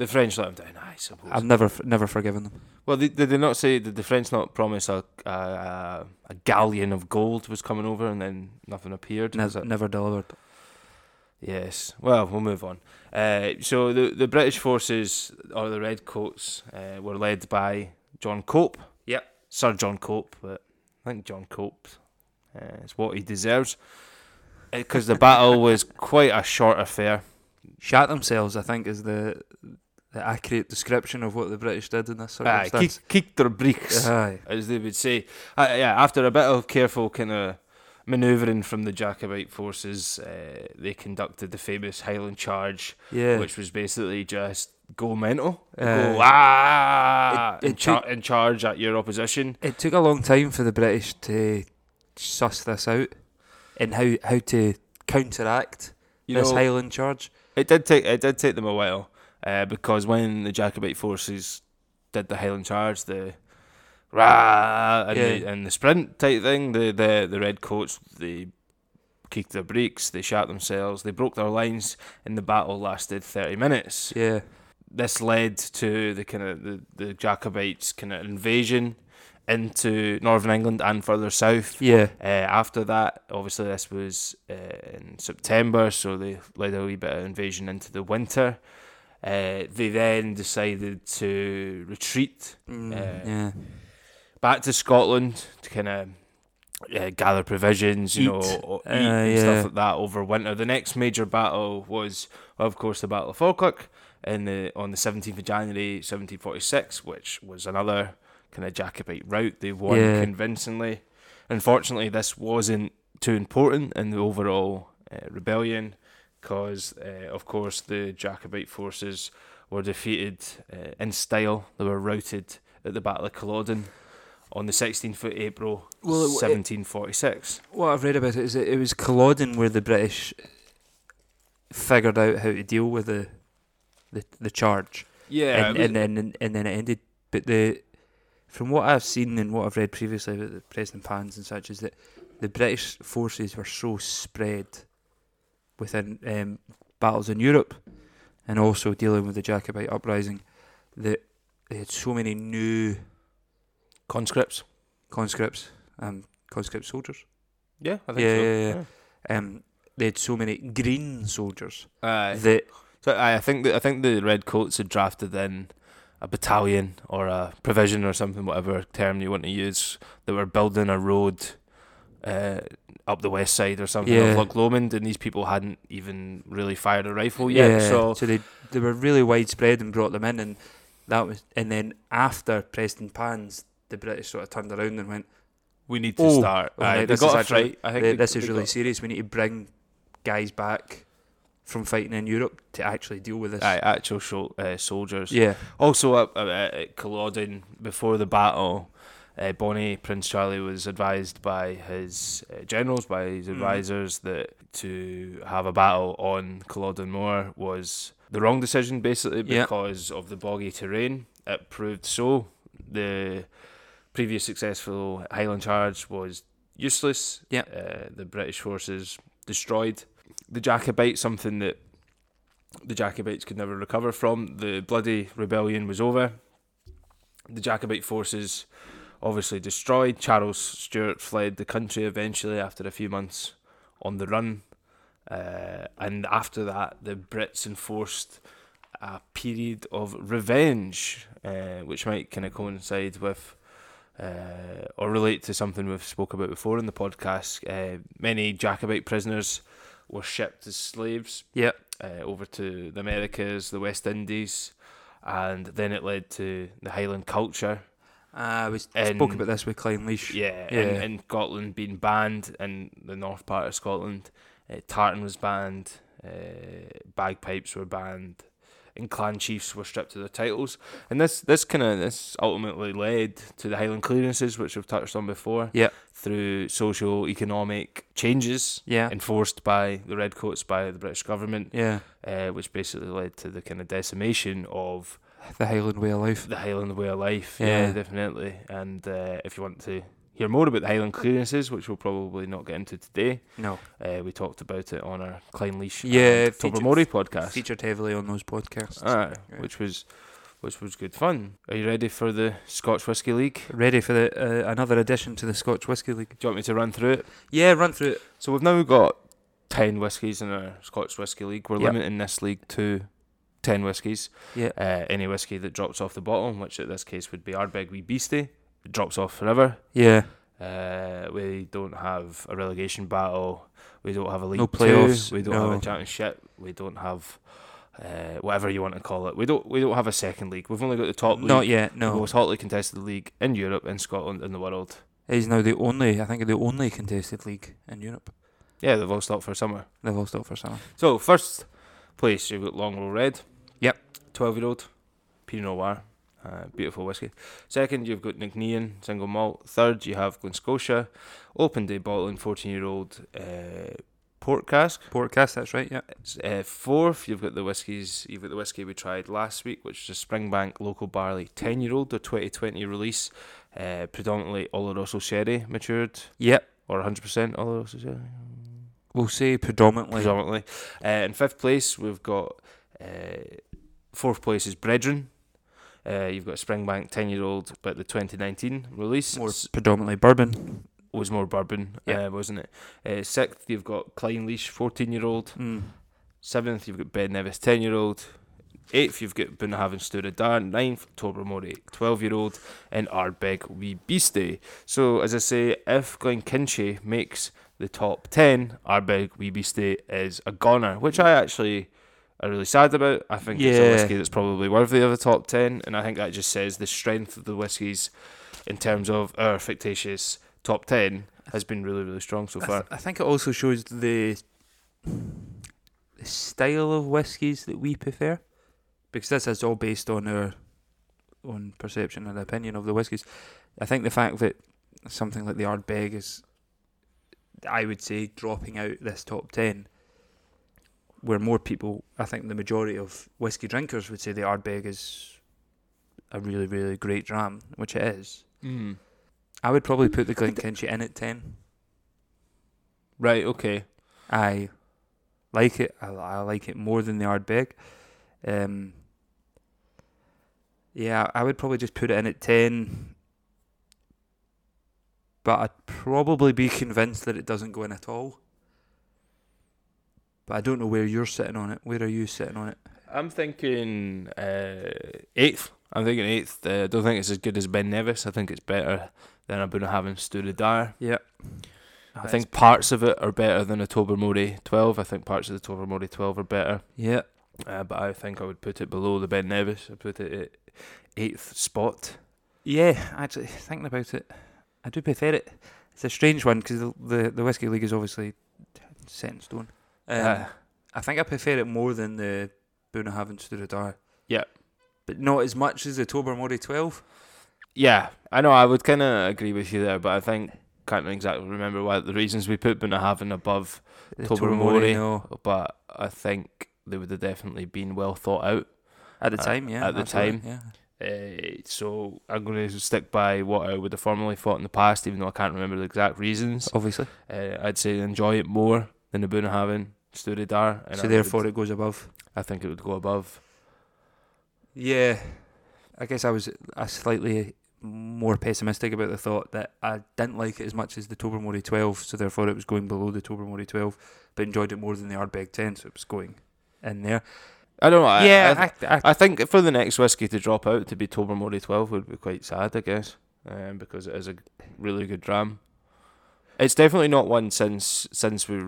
The French let him down. I suppose. I've never never forgiven them. well, they, did they not say? Did the French not promise a a, a galleon of gold was coming over, and then nothing appeared? Was Never, it- never delivered. Yes. Well, we'll move on. Uh, so the the British forces or the Redcoats uh, were led by John Cope. Yep. Sir John Cope, but I think John Cope uh, is what he deserves because the battle was quite a short affair. Shat themselves, I think, is the the accurate description of what the British did in this Aye, circumstance. kick, kick their breeks, Aye. as they would say. Uh, yeah, after a bit of careful kind of manoeuvring from the Jacobite forces, uh, they conducted the famous Highland Charge, Yeah. which was basically just go mental, Uh, go ah, it- it and, char- took- and charge at your opposition. It took a long time for the British to suss this out and how how to counteract You this know, Highland charge. it did take it did take them a while uh, because when the Jacobite forces did the Highland Charge, the rah and, the, and the sprint type thing, the the the redcoats they kicked their breeks, they shot themselves, they broke their lines, and the battle lasted thirty minutes. Yeah. This led to the kind of the, the Jacobites kind of invasion into northern England and further south. Yeah. Uh, after that, obviously, this was uh, in September, so they led a wee bit of invasion into the winter. Uh, they then decided to retreat Mm, Uh, yeah. back to Scotland to kind of uh, gather provisions, you know, Eat. eat Uh, and yeah. stuff like that over winter. The next major battle was, of course, the Battle of Falkirk in the on the seventeenth of January, seventeen forty six, which was another kind of Jacobite rout. They won Yeah. convincingly. Unfortunately, this wasn't too important in the overall uh, rebellion, because uh, of course the Jacobite forces were defeated uh, in style. They were routed at the Battle of Culloden on the 16th of April, Well, it- 1746. What I've read about it is that it was Culloden where the British figured out how to deal with the the, the charge. Yeah, and, and then and then it ended. But the from what I've seen and what I've read previously about the Prestonpans and such is that the British forces were so spread within um, battles in Europe and also dealing with the Jacobite uprising that they had so many new conscripts. conscripts, um, conscript soldiers. Yeah, I think Yeah, so. yeah, yeah. Um, they had so many green soldiers Aye. that So I, I think that I think the Red Coats had drafted in a battalion or a provision or something, whatever term you want to use, that were building a road uh, up the west side or something Yeah. of Loch Lomond, and these people hadn't even really fired a rifle yet. So so they they were really widespread and brought them in, and that was and then after Prestonpans, the British sort of turned around and went, we need to Oh, start. oh, right, they got is actually-. I think "Th- they- "This is really got- serious. We need to bring guys back from fighting in Europe to actually deal with this." aye, actual shol- uh, soldiers. Yeah, Also, up uh, at Culloden before the battle, uh, Bonnie Prince Charlie was advised by his uh, generals, by his Mhm. advisors, that to have a battle on Culloden Moor was the wrong decision, basically because of the boggy terrain. It proved so. The previous successful Highland charge was useless. Yeah. Uh, the British forces destroyed the Jacobites, something that the Jacobites could never recover from. The bloody rebellion was over. The Jacobite forces obviously destroyed. Charles Stuart fled the country eventually after a few months on the run. Uh, and after that, the Brits enforced a period of revenge, uh, which might kind of coincide with uh, or relate to something we've spoke about before in the podcast. Uh, many Jacobite prisoners were shipped as slaves yeah, uh, over to the Americas, the West Indies, and then it led to the Highland culture. Uh, we s- And- spoke about this with Clynelish. Yeah, Yeah. And, and Scotland being banned in the north part of Scotland. Uh, tartan was banned, uh, bagpipes were banned, and clan chiefs were stripped of their titles. And this this kind of this ultimately led to the Highland clearances, which we've touched on before. Yeah. Through social economic changes yeah, enforced by the Redcoats by the British government, yeah. uh, which basically led to the kind of decimation of The Highland way of life. the Highland way of life. Yeah. Yeah, definitely. And uh, if you want to hear more about the Highland clearances, which we'll probably not get into today, No, uh, we talked about it on our Clynelish Yeah, Tobermory podcast. featured heavily on those podcasts. Aye, Yeah. which was which was good fun. Are you ready for the Scotch Whisky League? Ready for the uh, another addition to the Scotch Whisky League? Do you want me to run through it? Yeah, run through it. So we've now got ten whiskies in our Scotch Whisky League. We're Yep. limiting this league to ten whiskies. Yeah, Uh, any whiskey that drops off the bottle, which in this case would be Ardbeg Wee Beastie, it drops off forever. yeah. Uh, we don't have a relegation battle. We don't have a league No playoffs, We don't have no. a championship. We don't have uh, whatever you want to call it. We don't. We don't have a second league. We've only got the top league. Not yet. No. The most hotly contested league in Europe, in Scotland, in the world. It is now the only. I think the only contested league in Europe. Yeah, they've all stopped for summer. They've all stopped for summer. So first place, you've got Longrow Red. Yep. Twelve year old, Pinot Noir, uh, beautiful whiskey. Second, you've got Nc'nean single malt. Third, you have Glen Open Day bottling, fourteen year old uh, port cask. Portcast, that's right. Yeah. It's, uh, fourth, you've got the whiskies. You've got the whiskey we tried last week, which is a Springbank local barley ten year old, or twenty twenty release, uh, predominantly Oloroso sherry matured, Yep. or hundred percent Oloroso sherry. We'll say predominantly. predominantly. Uh, in fifth place, we've got uh, fourth place is Brethren. Uh, you've got Springbank 10 year old, but the 2019 release More predominantly bourbon. was more bourbon, Yeah. uh, wasn't it? Uh, sixth, you've got Clynelish 14 year old. Mm. Seventh, you've got Ben Nevis 10 year old. Eighth, you've got Bunnahabhain Stiùireadair. Ninth, Tobermory 12 year old. And Ardbeg Wee Beastie. So, as I say, if Glenkinchie makes the top 10, Ardbeg Wee Beastie is a goner, which I actually are really sad about. I think it's a whiskey that's probably worthy of the top 10, and I think that just says the strength of the whiskies in terms of our fictitious top 10 has been really, really strong so I, far. th- I think it also shows the the style of whiskies that we prefer, because this is all based on our own perception and opinion of the whiskies. I think the fact that something like the Ardbeg is, I would say, dropping out this top ten, where more people, I think the majority of whiskey drinkers would say the Ardbeg is a really, really great dram, which it is. Mm. I would probably put the Glenkinchie in at ten. Right, okay. I like it. I, I like it more than the Ardbeg. Um, yeah, I would probably just put it in at ten. But I'd probably be convinced that it doesn't go in at all. but I don't know where you're sitting on it. Where are you sitting on it? I'm thinking uh, eighth. I'm thinking eighth. Uh, I don't think it's as good as Ben Nevis. I think it's better than a Bunnahabhain Stura Dar. Yeah. I think parts of it are better than a Tobermory 12. I think parts of the Tobermory 12 are better. Yeah. Uh, but I think I would put it below the Ben Nevis. I put it at eighth spot. Yeah, actually, thinking about it, I do prefer it. It's a strange one because the, the the whiskey league is obviously set in stone. Um, Uh, I think I prefer it more than the Bunnahabhain Stiùireadair. Yeah. but not as much as the Tobermory twelve. yeah, I know. I would kind of agree with you there, but I think can't exactly remember why the reasons we put Bunnahabhain above Tobermory. no. but I think they would have definitely been well thought out. At the Uh, time, yeah. at the time. yeah. Uh, so I'm going to stick by what I would have formerly thought in the past, even though I can't remember the exact reasons. Obviously. Uh, I'd say enjoy it more than the Bunnahabhain Stiùireadair. and so I therefore, would- it goes above. I think it would go above. Yeah, I guess I was a slightly more pessimistic about the thought that I didn't like it as much as the Tobermory 12, so therefore it was going below the Tobermory 12, but enjoyed it more than the Ardbeg 10, so it was going in there. I don't know. I, yeah, I, I, I, think for the next whiskey to drop out to be Tobermory 12 would be quite sad, I guess, um, because it is a really good dram. It's definitely not one since since we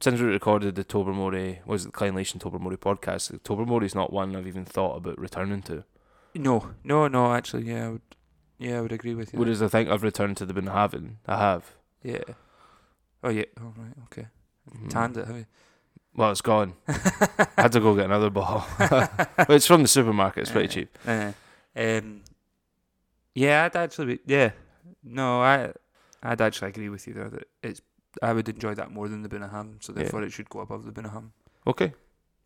since we recorded the Tobermory was it the Clinelation Tobermory podcast. The Tobermory's not one I've even thought about returning to. no, no, no, actually, yeah, I would, yeah, I would agree with you. Whereas I think I've returned to the Bunnahabhain. I have. yeah. Oh, yeah, oh, right, okay. Mhm. Tanned it, have you? Well, it's gone. I had to go get another bottle. but it's from the supermarket. It's pretty cheap. Uh, um, yeah, I'd actually, be, yeah, no, I, I'd actually agree with you there that it's, I would enjoy that more than the Bunnahabhain, so Yeah. therefore it should go above the Bunnahabhain. Okay.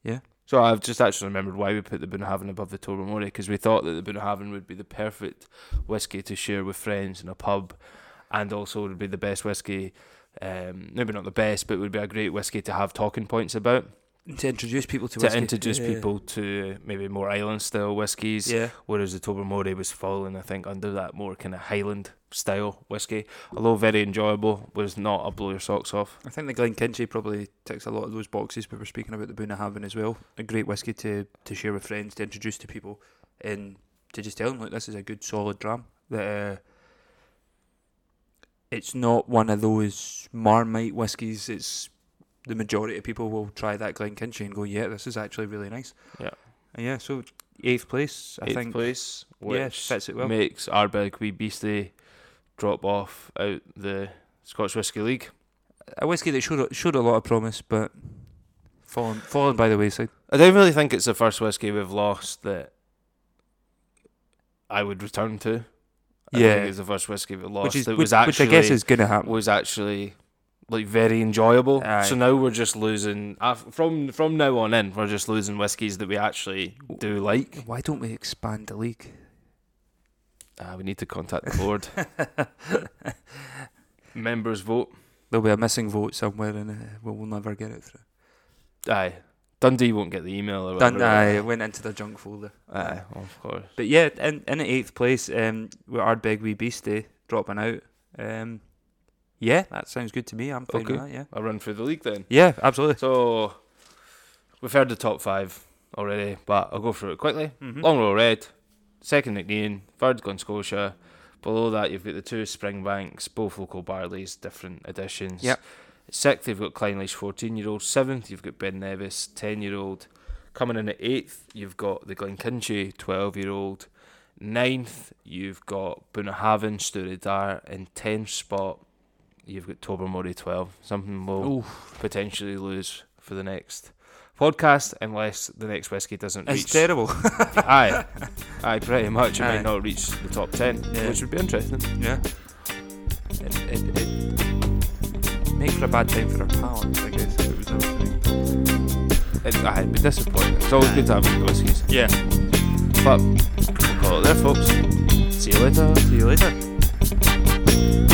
Yeah. So I've just actually remembered why we put the Bunnahabhain above the Tobermory because we thought that the Bunnahabhain would be the perfect whiskey to share with friends in a pub, and also would be the best whiskey. Um, maybe not the best, but would be a great whiskey to have talking points about To introduce people to, to whiskey. introduce Yeah. people to maybe more island style whiskies. Yeah, Whereas the Tobermory was falling, I think, under that more kind of Highland style whiskey. Although very enjoyable, was not a blow your socks off. I think the Glenkinchie probably ticks a lot of those boxes, but we're speaking about the Bunnahabhain as well. A great whiskey to, to share with friends, to introduce to people, and to just tell them, look, this is a good solid dram. That uh, it's not one of those Marmite whiskies. It's the majority of people will try that Glenkinchie and go, yeah, this is actually really nice. Yeah. And yeah. So eighth place, I Eighth think. place, yeah, which fits it well. makes Ardbeg Wee Beastie drop off out the Scotch Whisky League. A whisky that showed a- showed a lot of promise, but fallen fallen by the wayside. I don't really think it's the first whisky we've lost that I would return to. I Yeah. think it's the first whiskey we lost which is that which, was actually which I guess is gonna happen. was actually like very enjoyable. Aye. So now we're just losing af- from from now on in. We're just losing whiskies that we actually do like. Why don't we expand the league? Uh, we need to contact the board. Members vote. There'll be a missing vote somewhere, and uh, we'll, we'll never get it through. Aye. Dundee won't get the email or whatever. I it went into the junk folder. Aye, of course. But yeah, in in eighth place, um, with Ardbeg Wee Beastie dropping out. Um, yeah, that sounds good to me. I'm fine Okay. with that. Yeah. I'll run through the league then. Yeah, absolutely. So we've heard the top five already, but I'll go through it quickly. Mhm. Longrow Red, second Nc'nean, third Glen Scotia. Below that, you've got the two Springbanks, both local barleys, different editions. Yep. Sixth, you've got Clynelish 14 year old. Seventh, you've got Ben Nevis, 10 year old. Coming in at eighth, you've got the Glenkinchie, 12 year old. Ninth, you've got Bunnahabhain, Stiùireadair. In 10th spot, you've got Tobermory, 12. Something we'll Ooh, potentially lose for the next podcast unless the next whiskey doesn't it's reach. It's terrible. aye, aye, pretty much. It Aye. might not reach the top ten, Yeah. which would be interesting. yeah. It, it make for a bad for our palates, I guess. It was everything. It, aye, it'd be disappointing. It's always good to have good whiskies, Yeah. but we'll call it there, folks. See you later. See you later.